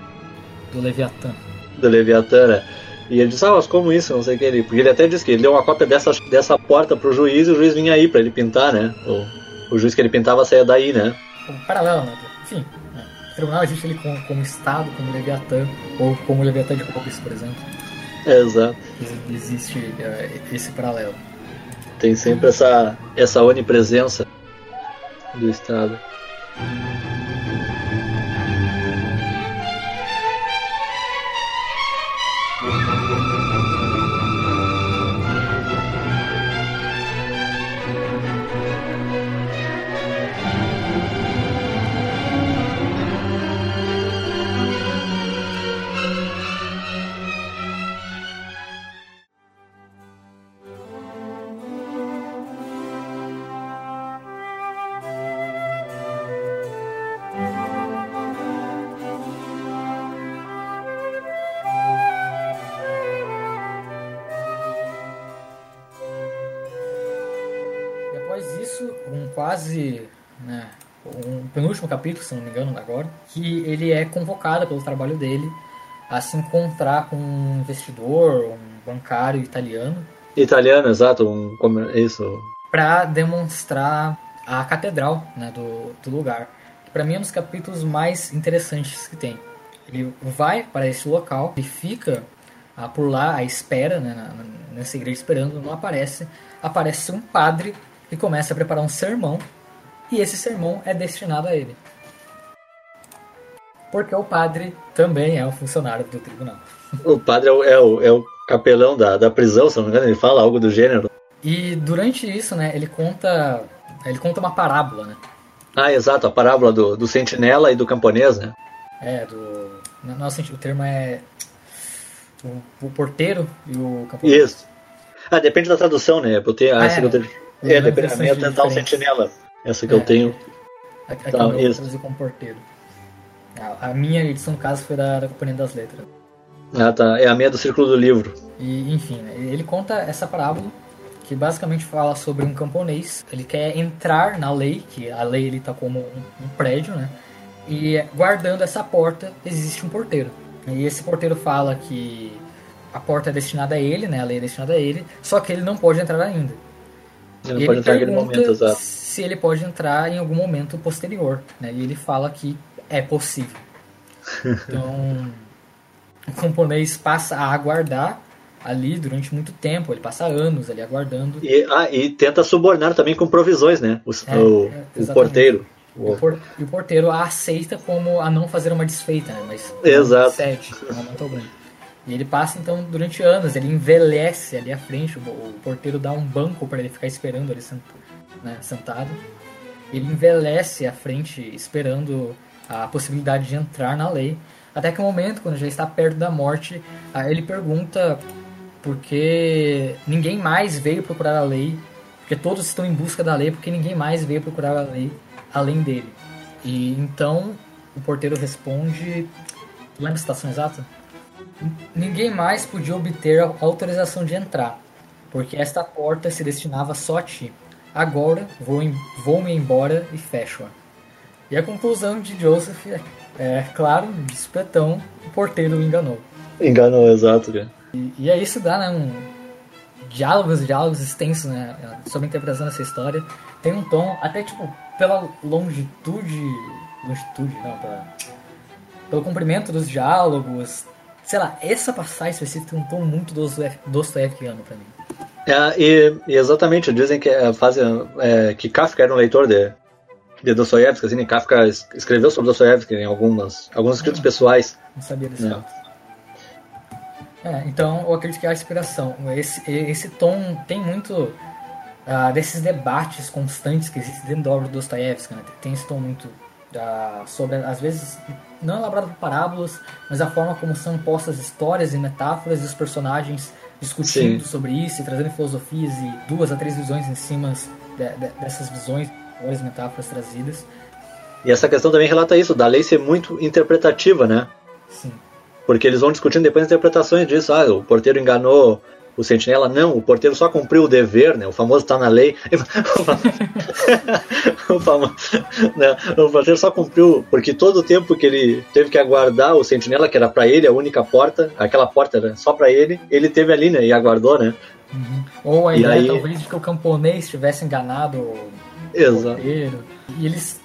Do Leviatã. Do Leviatã, né? E ele disse, ah, mas como isso? Não sei o que ele. Porque ele até disse que ele deu uma cópia dessa, dessa porta pro juiz e o juiz vinha aí para ele pintar, né? O, o juiz que ele pintava saía daí, né? como paralelo, né? Enfim, né? o tribunal existe ele como, como Estado, como Leviatã, ou como Leviatã de Hobbes, por exemplo. exato. Existe uh, esse paralelo. Tem sempre essa, essa onipresença do Estado. Penúltimo capítulo, se não me engano, agora, que ele é convocado pelo trabalho dele a se encontrar com um investidor, um bancário italiano. Italiano, exato, um, isso. Para demonstrar a catedral né, do, do lugar. Para mim é um dos capítulos mais interessantes que tem. Ele vai para esse local e fica ah, por lá à espera, né, na, nessa igreja esperando, não aparece. Aparece um padre e começa a preparar um sermão, e esse sermão é destinado a ele. Porque o padre também é um funcionário do tribunal. O padre é o, é o, é o capelão da, da prisão, se não me engano, ele fala algo do gênero. E durante isso, né, ele conta. Ele conta uma parábola, né? Ah, exato, a parábola do, do sentinela e do camponês, né? É, do. Nossa, o termo é. O, o porteiro e o camponês. Isso. Ah, depende da tradução, né? Eu tenho, ah, é, eu tenho... É, depende, a minha é tentar um sentinela. Essa que é, eu tenho. Aqui tá, eu traduzi como porteiro. A, a minha edição, no caso, foi da, da Companhia das Letras. Ah, tá. É a minha do Círculo do Livro. E, enfim, né, ele conta essa parábola que basicamente fala sobre um camponês. Ele quer entrar na lei, que a lei ele tá como um, um prédio, né? E guardando essa porta existe um porteiro. E esse porteiro fala que a porta é destinada a ele, né? A lei é destinada a ele, só que ele não pode entrar ainda. Ele, ele pode entrar em momento, exato. Se ele pode entrar em algum momento posterior, né? E ele fala que é possível. Então, o camponês passa a aguardar ali durante muito tempo, ele passa anos ali aguardando. E, ah, e tenta subornar também com provisões, né? O, é, o, é, o porteiro. O, por, e o porteiro a aceita como a não fazer uma desfeita, né? Mas Exato. sete, grande. E ele passa então durante anos, ele envelhece ali à frente, o, o porteiro dá um banco para ele ficar esperando ali né, sentado. Ele envelhece à frente esperando a possibilidade de entrar na lei. Até que o momento, quando já está perto da morte, ele pergunta por que ninguém mais veio procurar a lei, porque todos estão em busca da lei, porque ninguém mais veio procurar a lei além dele. E então o porteiro responde. Lembra a citação exata? Ninguém mais podia obter a autorização de entrar, porque esta porta se destinava só a ti. Agora vou, vou me embora e fecho-a. E a conclusão de Joseph é, é claro, de supetão, o porteiro o enganou. Enganou, exato, cara. E, e aí isso dá, né, um diálogos, diálogos extensos, né, sobre a interpretação dessa história. Tem um tom, até tipo, pela longitude, longitude, não, pela, pelo comprimento dos diálogos, sei lá, essa passagem específica tem um tom muito Dostoevskiano pra mim. É, e, e, exatamente, dizem que, é, fazem, é, que Kafka era um leitor de, de Dostoiévski, assim, Kafka escreveu sobre Dostoiévski em algumas, alguns escritos ah, pessoais. Não sabia desse fato. É, então, eu acredito que é a inspiração. Esse, esse tom tem muito uh, desses debates constantes que existem dentro da obra do Dostoiévski, né? Tem esse tom muito uh, sobre, às vezes, não elaborado por parábolas, mas a forma como são postas histórias e metáforas e os personagens discutindo Sim. sobre isso e trazendo filosofias e duas a três visões em cima de, de, dessas visões. várias metáforas trazidas. E essa questão também relata isso, da lei ser muito interpretativa, né? Sim. Porque eles vão discutindo depois interpretações disso. Ah, o porteiro enganou o sentinela. Não, o porteiro só cumpriu o dever, né? O famoso tá na lei. o, famoso, né? o porteiro só cumpriu, porque todo o tempo que ele teve que aguardar o sentinela, que era para ele a única porta, aquela porta era só para ele, ele teve ali, né? E aguardou, né? Uhum. Ou a e ideia, aí... talvez, de que o camponês tivesse enganado o Exato. porteiro. E eles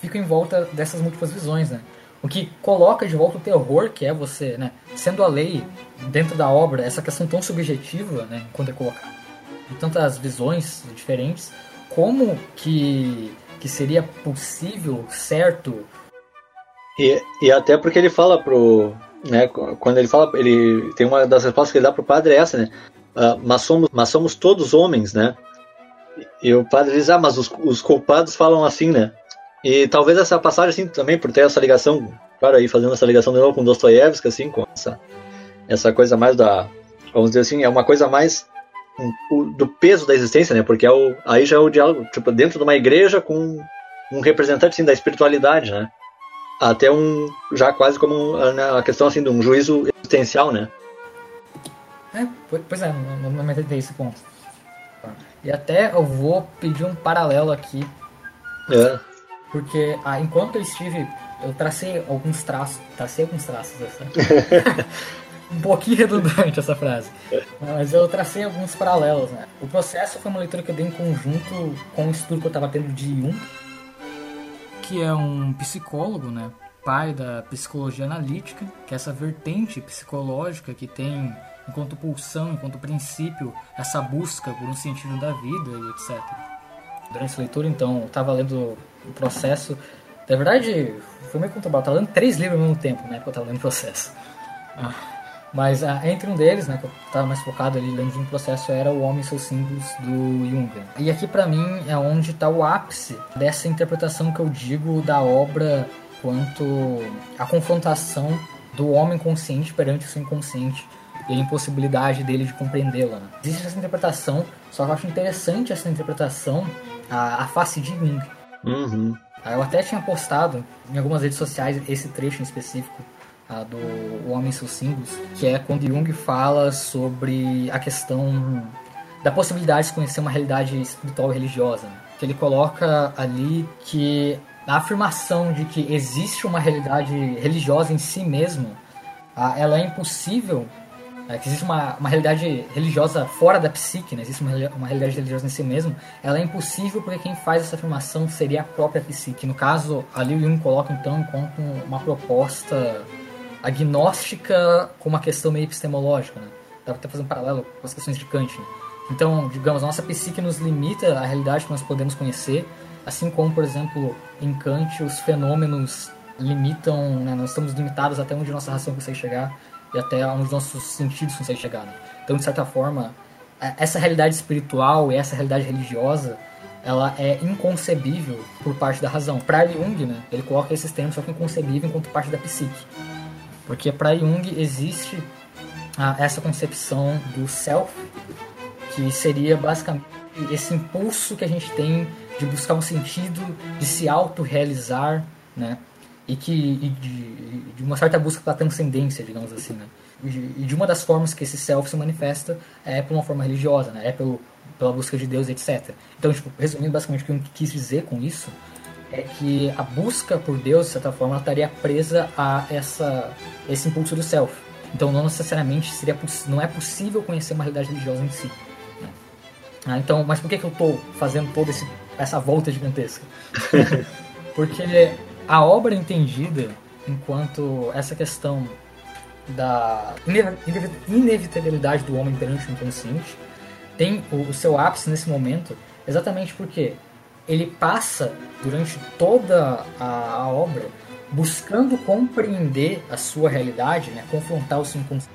ficam em volta dessas múltiplas visões, né? O que coloca de volta o terror, que é você, né? Sendo a lei dentro da obra, essa questão tão subjetiva, né? Quando é colocada, de tantas visões diferentes, como que, que seria possível, certo? E, e até porque ele fala pro. Né, quando ele fala, ele tem uma das respostas que ele dá pro padre é essa, né? Uh, mas, somos, mas somos todos homens, né? E o padre diz, ah, mas os, os culpados falam assim, né? E talvez essa passagem, assim, também, por ter essa ligação, claro, aí fazendo essa ligação de novo com Dostoiévski, assim, com essa, essa coisa mais da. Vamos dizer assim, é uma coisa mais do peso da existência, né? Porque é o, aí já é o diálogo, tipo, dentro de uma igreja com um representante, assim, da espiritualidade, né? Até um. Já quase como né, a questão, assim, de um juízo existencial, né? É, pois é, não, não me entendi esse ponto. E até eu vou pedir um paralelo aqui. É. Porque ah, enquanto eu estive. Eu tracei alguns traços. Tracei alguns traços. Essa. um pouquinho redundante essa frase. Mas eu tracei alguns paralelos, né? O processo foi uma leitura que eu dei em conjunto com o estudo que eu estava tendo de Jung, que é um psicólogo, né? Pai da psicologia analítica, que é essa vertente psicológica que tem enquanto pulsão, enquanto princípio, essa busca por um sentido da vida e etc. Durante a leitura, então, eu estava lendo o processo. Na verdade, foi meio conturbado. Eu tava lendo três livros ao mesmo tempo, né? Que eu tava lendo o processo. Ah. Mas ah, entre um deles, né, que eu estava mais focado ali lendo um processo, era O Homem e seus Símbolos do Jung. E aqui para mim é onde está o ápice dessa interpretação que eu digo da obra quanto a confrontação do homem consciente perante o seu inconsciente e a impossibilidade dele de compreendê-la. Né? Existe essa interpretação, só que eu acho interessante essa interpretação, a, a face de Jung. Uhum. Eu até tinha postado em algumas redes sociais esse trecho em específico uh, do Homem e seus Símbolos, que é quando Jung fala sobre a questão da possibilidade de conhecer uma realidade espiritual e religiosa. Né? Que ele coloca ali que a afirmação de que existe uma realidade religiosa em si mesmo, ela é impossível é, que existe uma, uma realidade religiosa fora da psique, né? existe uma, uma realidade religiosa em si mesmo, ela é impossível porque quem faz essa afirmação seria a própria psique. No caso, ali o Jung coloca então como uma proposta agnóstica com uma questão meio epistemológica. Né? Dá para fazer um paralelo com as questões de Kant. Né? Então, digamos, a nossa psique nos limita à realidade que nós podemos conhecer, assim como, por exemplo, em Kant, os fenômenos limitam, né? nós estamos limitados até onde nossa ração consegue chegar e até onde nossos sentidos conseguem chegar. Né? Então, de certa forma, é, essa realidade espiritual e essa realidade religiosa ela é inconcebível por parte da razão. Para Jung, né, ele coloca esses termos só que inconcebível enquanto parte da psique. Porque para Jung existe ah, essa concepção do self, que seria basicamente esse impulso que a gente tem de buscar um sentido, de se autorrealizar, né? e que e de, de, uma certa busca pela transcendência, digamos assim, né? E de uma das formas que esse self se manifesta é por uma forma religiosa, né? É pelo, pela busca de Deus, etc. Então, tipo, resumindo basicamente o que eu quis dizer com isso é que a busca por Deus, de certa forma, estaria presa a essa esse impulso do self. Então, não necessariamente seria não é possível conhecer uma realidade religiosa em si. Né? Ah, então, mas por que, que eu estou fazendo toda esse, essa volta gigantesca? Porque a obra entendida enquanto essa questão da inevitabilidade do homem perante o inconsciente tem o, seu ápice nesse momento exatamente porque ele passa durante toda a, a obra buscando compreender a sua realidade, né, confrontar o seu inconsciente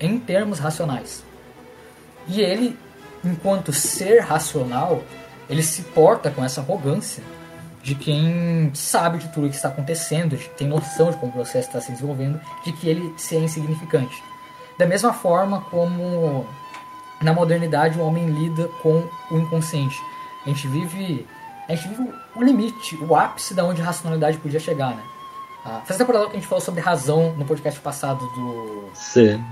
em termos racionais. E ele, enquanto ser racional, ele se porta com essa arrogância de quem sabe de tudo o que está acontecendo, de tem noção de como o processo está se desenvolvendo, de que ele se é insignificante. Da mesma forma como na modernidade o homem lida com o inconsciente. A gente vive a gente vive o limite, o ápice da onde a racionalidade podia chegar, né? Ah, faz temporada que a gente falou sobre razão no podcast passado do. Sim.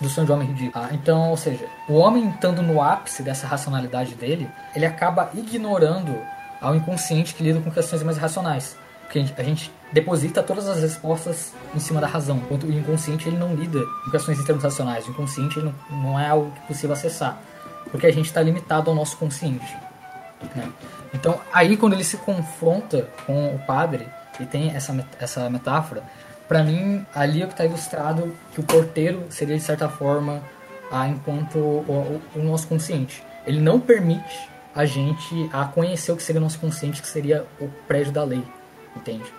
Do sonho de homem ridículo. Ah, então, ou seja, o homem estando no ápice dessa racionalidade dele, ele acaba ignorando ao inconsciente que lida com questões mais racionais. Porque a gente, a gente deposita todas as respostas em cima da razão, enquanto o inconsciente ele não lida com questões em termos racionais. O inconsciente ele não, não é algo possível acessar, porque a gente está limitado ao nosso consciente. Né? Então, aí quando ele se confronta com o padre, e tem essa, essa metáfora, para mim, ali é o que está ilustrado que o porteiro seria, de certa forma, a, enquanto o, o, o, nosso consciente. Ele não permite a gente a conhecer o que seria o nosso consciente, que seria o prédio da lei, entende?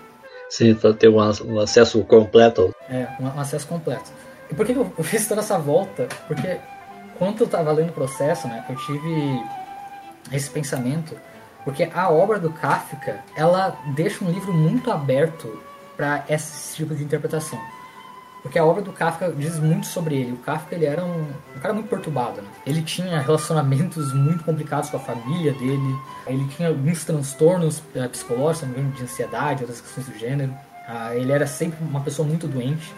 Sim, para ter um, um, acesso completo. É, um, um, acesso completo. E por que eu, eu fiz toda essa volta? Porque quando eu estava lendo o processo, né, eu tive esse pensamento porque a obra do Kafka, ela deixa um livro muito aberto para esse tipo de interpretação. Porque a obra do Kafka diz muito sobre ele. O Kafka ele era um, um cara muito perturbado. Né? Ele tinha relacionamentos muito complicados com a família dele. Ele tinha alguns transtornos uh, psicológicos, de ansiedade, outras questões do gênero. Uh, ele era sempre uma pessoa muito doente.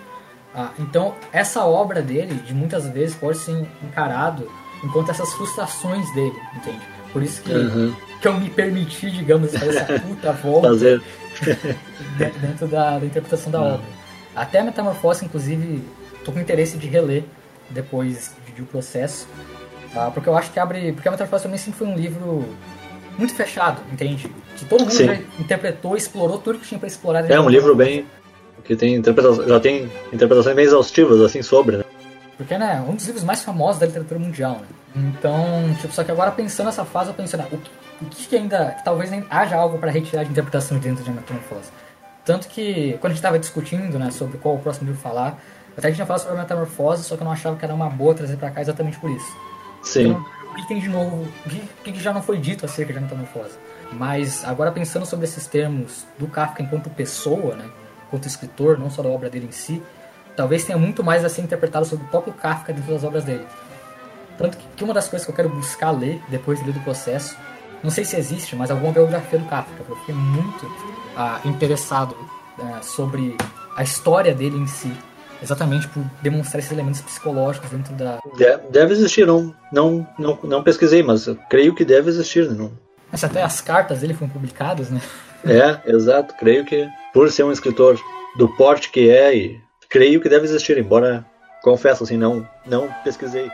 Uh, então, essa obra dele, de muitas vezes, pode ser encarado enquanto essas frustrações dele, entende? Por isso que uhum que eu me permiti, digamos, fazer essa puta volta fazer. dentro da, da interpretação da obra. Até a Metamorfose, inclusive, tô com interesse de reler depois de, de o processo, tá? porque eu acho que abre... Porque a Metamorfose também sempre foi um livro muito fechado, entende? Que todo mundo interpretou, explorou tudo que tinha para explorar. É um livro bem... que tem interpretação, já tem interpretações bem exaustivas, assim, sobre, né? Porque, né, um dos livros mais famosos da literatura mundial, né? Então, tipo, só que agora pensando nessa fase, eu penso, né, o que, o que ainda, que talvez haja algo para retirar de interpretação dentro de Metamorfose. Tanto que, quando a gente estava discutindo, né, sobre qual o próximo livro falar, até que tinha falado sobre a Metamorfose, só que eu não achava que era uma boa trazer para cá exatamente por isso. Sim. Então, o que tem de novo, o que, que já não foi dito acerca de Metamorfose? Mas, agora pensando sobre esses termos do Kafka enquanto pessoa, né, enquanto escritor, não só da obra dele em si, talvez tenha muito mais a ser interpretado sobre o próprio Kafka dentro das obras dele. Tanto que uma das coisas que eu quero buscar ler depois de ler do processo, não sei se existe, mas alguma biografia do Kafka, eu fiquei muito ah, interessado ah, sobre a história dele em si, exatamente por demonstrar esses elementos psicológicos dentro da. Deve existir, não, não, não, não pesquisei, mas creio que deve existir, né? Não. Mas até as cartas dele foram publicadas, né? É, exato. Creio que por ser um escritor do porte que é, e creio que deve existir, embora confesso assim, não, não pesquisei.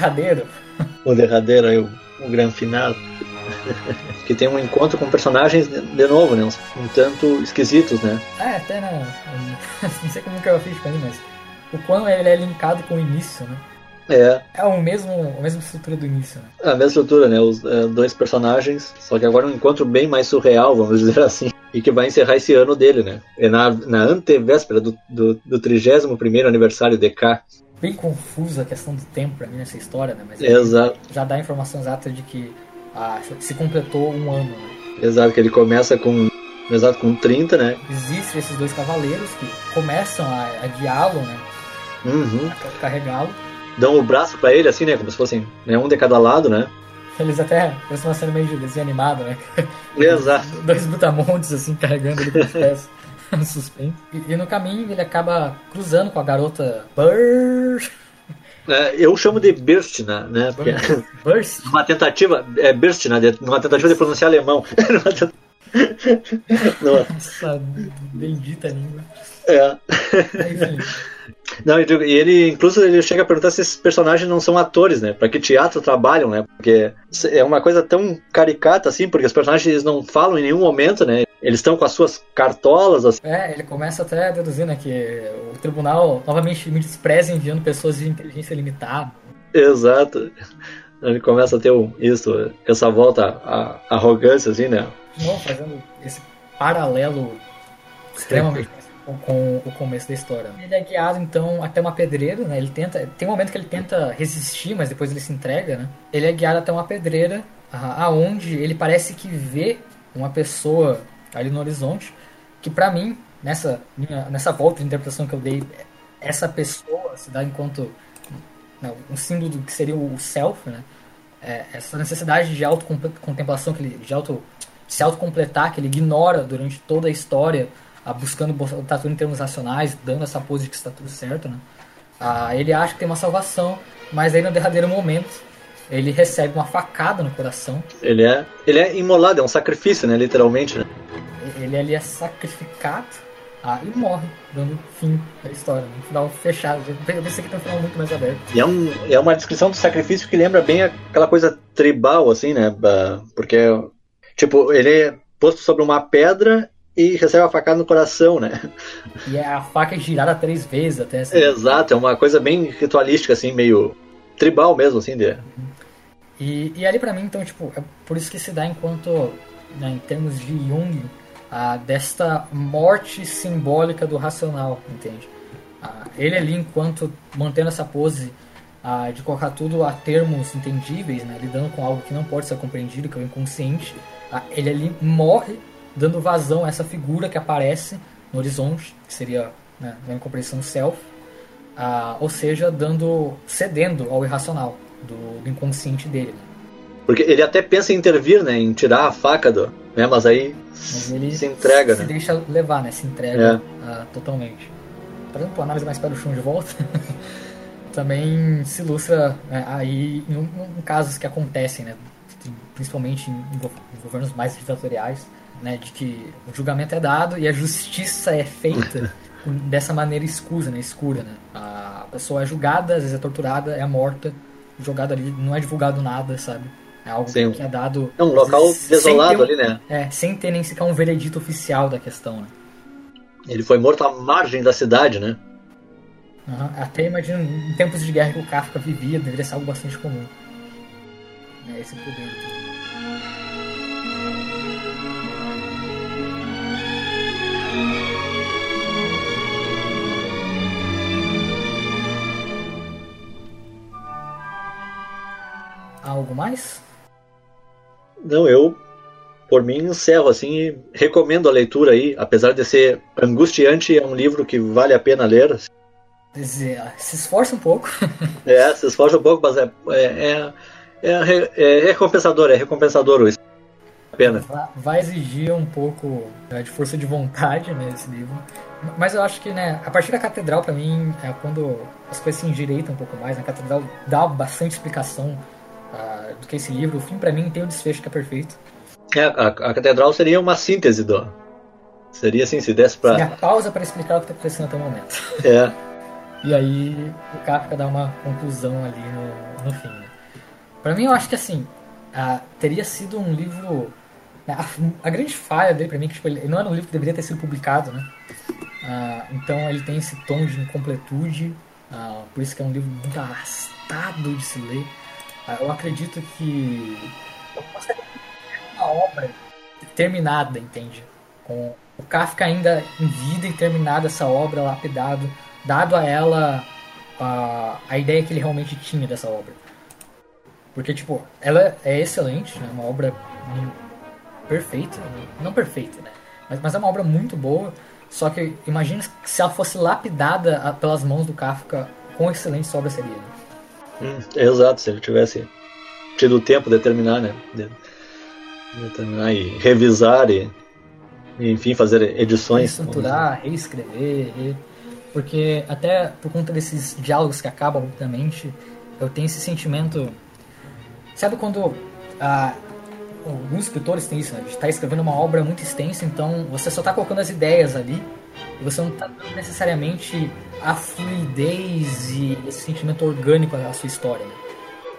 Derradeiro. O derradeiro aí, o, o grande final. que tem um encontro com personagens de novo, né? Um, um tanto esquisitos, né? É, até não. Não sei como que eu fiz com ele, mas o quão ele é linkado com o início, né? É. É o mesmo, a mesma estrutura do início, né? É a mesma estrutura, né? Os é, dois personagens, só que agora um encontro bem mais surreal, vamos dizer assim. E que vai encerrar esse ano dele, né? É na, na antevéspera do, do, do 31 aniversário de K bem confusa a questão do tempo pra mim nessa história, né? Mas Exato. já dá a informação exata de que ah, se completou um ano, né? Exato, que ele começa com. Exato, com 30, né? Existem esses dois cavaleiros que começam a, a guiá-lo, né? Uhum. A carregá-lo. Dão o braço para ele, assim, né? Como se fossem né? um de cada lado, né? Eles até parecem uma cena meio de desenho animado, né? Exato. Dois brutamontes, assim, carregando ele pelos pés. suspense. E, e, no caminho ele acaba cruzando com a garota Burst. É, eu chamo de Birstina, né? Porque Burst? Uma tentativa. É Birstina, numa tentativa de pronunciar alemão. Nossa, bendita língua. É. Enfim. Não, e ele, inclusive, ele chega a perguntar se esses personagens não são atores, né? Pra que teatro trabalham, né? Porque é uma coisa tão caricata, assim, porque os personagens não falam em nenhum momento, né? Eles estão com as suas cartolas. Assim. É, ele começa até a deduzir, né? Que o tribunal novamente me despreza enviando pessoas de inteligência limitada. Exato. Ele começa a ter isso, essa volta à arrogância, assim, né? Não, fazendo esse paralelo extremamente com o começo da história. Ele é guiado então até uma pedreira, né? Ele tenta, tem um momento que ele tenta resistir, mas depois ele se entrega, né? Ele é guiado até uma pedreira, aonde ele parece que vê uma pessoa ali no horizonte, que para mim nessa minha, nessa volta de interpretação que eu dei, essa pessoa se dá enquanto né, um símbolo do que seria o self, né? É, essa necessidade de autocontemplação, que ele, de auto se autocompletar, que ele ignora durante toda a história buscando botar tudo em termos racionais, dando essa pose de que está tudo certo, né? Ah, ele acha que tem uma salvação, mas aí no derradeiro momento ele recebe uma facada no coração. Ele é, ele é imolado, é um sacrifício, né? Literalmente, né? Ele ali é sacrificado ah, e morre, dando fim à história. Um final fechado. Eu pensei que tem um final muito mais aberto. E é, um, é uma descrição do sacrifício que lembra bem aquela coisa tribal, assim, né? Porque, tipo, ele é posto sobre uma pedra e recebe a facada no coração, né? E é a faca é girada três vezes até. Assim. Exato, é uma coisa bem ritualística, assim, meio tribal mesmo, assim, de... E, e ali para mim, então, tipo, é por isso que se dá enquanto, né, em termos de Jung, ah, desta morte simbólica do racional, entende? Ah, ele ali, enquanto mantendo essa pose ah, de colocar tudo a termos entendíveis, né, lidando com algo que não pode ser compreendido, que é o inconsciente, ele ali morre dando vazão a essa figura que aparece no horizonte, que seria né, a incompreensão self, ah, ou seja, dando cedendo ao irracional do, do inconsciente dele. Né? Porque ele até pensa em intervir, né, em tirar a faca do, né, mas aí mas ele se entrega, se né? deixa levar, né, se entrega é. uh, totalmente. Trazendo uma análise mais para o chão de volta, também se ilustra né, aí em, em, casos que acontecem, né, principalmente em, em governos mais ditatoriais, né, de que o julgamento é dado e a justiça é feita dessa maneira escusa, né, escura, né? A pessoa é julgada, às vezes é torturada, é morta, jogada ali, não é divulgado nada, sabe? É algo Sim. que é dado. É um local desolado um, ali, né? É, sem ter nem sequer um veredito oficial da questão, né? Ele foi morto à margem da cidade, né? Uhum. Até imagino em tempos de guerra que o Kafka vivia, deveria ser algo bastante comum. É esse poder. Algo mais? Não, eu por mim encerro assim e recomendo a leitura aí, apesar de ser angustiante, é um livro que vale a pena ler. Se esforça um pouco. é, se esforça um pouco, mas é, é, é, é recompensador, é recompensador isso. Pena. Vai exigir um pouco né, de força de vontade né, esse livro. Mas eu acho que, né, a partir da catedral, para mim, é quando as coisas se endireitam um pouco mais. A catedral dá bastante explicação uh, do que esse livro. O fim, para mim, tem um desfecho que é perfeito. É, a, a catedral seria uma síntese do. Seria assim, se desse pra. Seria a pausa para explicar o que está acontecendo até o momento. É. e aí o Kafka dá uma conclusão ali no, no fim. Né? Pra mim, eu acho que assim, uh, teria sido um livro. Né, a, a, grande falha dele, pra mim, é que tipo, ele não era um livro que deveria ter sido publicado, né? Uh, então ele tem esse tom de incompletude, uh, por isso que é um livro muito arrastado de se ler. Ah, eu acredito que uma obra terminada, entende? Com o Kafka ainda em vida e terminada essa obra, lapidado, dado a ela a, a ideia que ele realmente tinha dessa obra. Porque, tipo, ela é excelente, né? Uma obra perfeita. Não perfeita, né? Mas, mas é uma obra muito boa. Só que imagina se ela fosse lapidada pelas mãos do Kafka, quão excelente essa obra seria. Né? Hum, exato, se ele tivesse tido tempo de terminar, né? De, de terminar e revisar e, e, enfim, fazer edições. Estruturar, reescrever, re... porque até por conta desses diálogos que acabam rapidamente, eu tenho esse sentimento. Sabe quando ah, alguns escritores têm isso, né? De estar tá escrevendo uma obra muito extensa, então você só está colocando as ideias ali E você não está dando necessariamente a fluidez e esse sentimento orgânico à sua história. Né?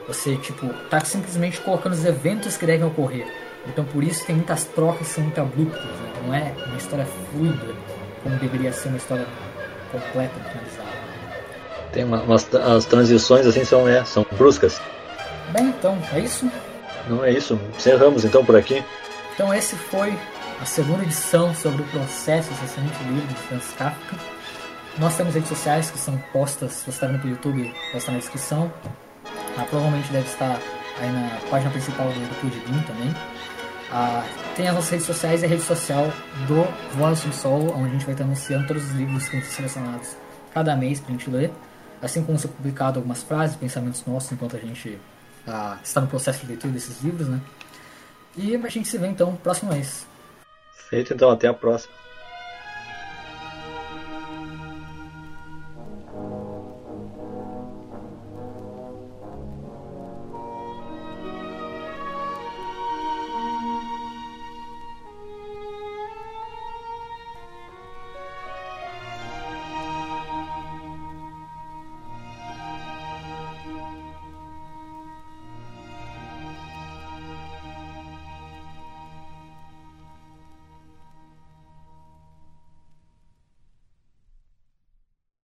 Você, tipo, tá simplesmente colocando os eventos que devem ocorrer. Então por isso tem muitas trocas são muito abruptas, né? Não é uma história fluida como deveria ser uma história completa, finalizada. Tem uma, umas, as transições assim são, é, são bruscas. Bem, então, é isso? Não é isso. Encerramos então por aqui. Então esse foi a segunda edição sobre o processo excelente livro de Franz Kafka. Nós temos redes sociais que são postas, você está vendo pelo YouTube, vai estar na descrição. Ah, provavelmente deve estar aí na página principal do, Clube também. Ah, tem as nossas redes sociais e a rede social do Voz do Solo, onde a gente vai estar anunciando todos os livros que ser selecionados cada mês para a gente ler. Assim como ser publicado algumas frases, pensamentos nossos enquanto a gente ah, está no processo de leitura desses livros, né? E a gente se vê então próximo mês. Feito então, até a próxima.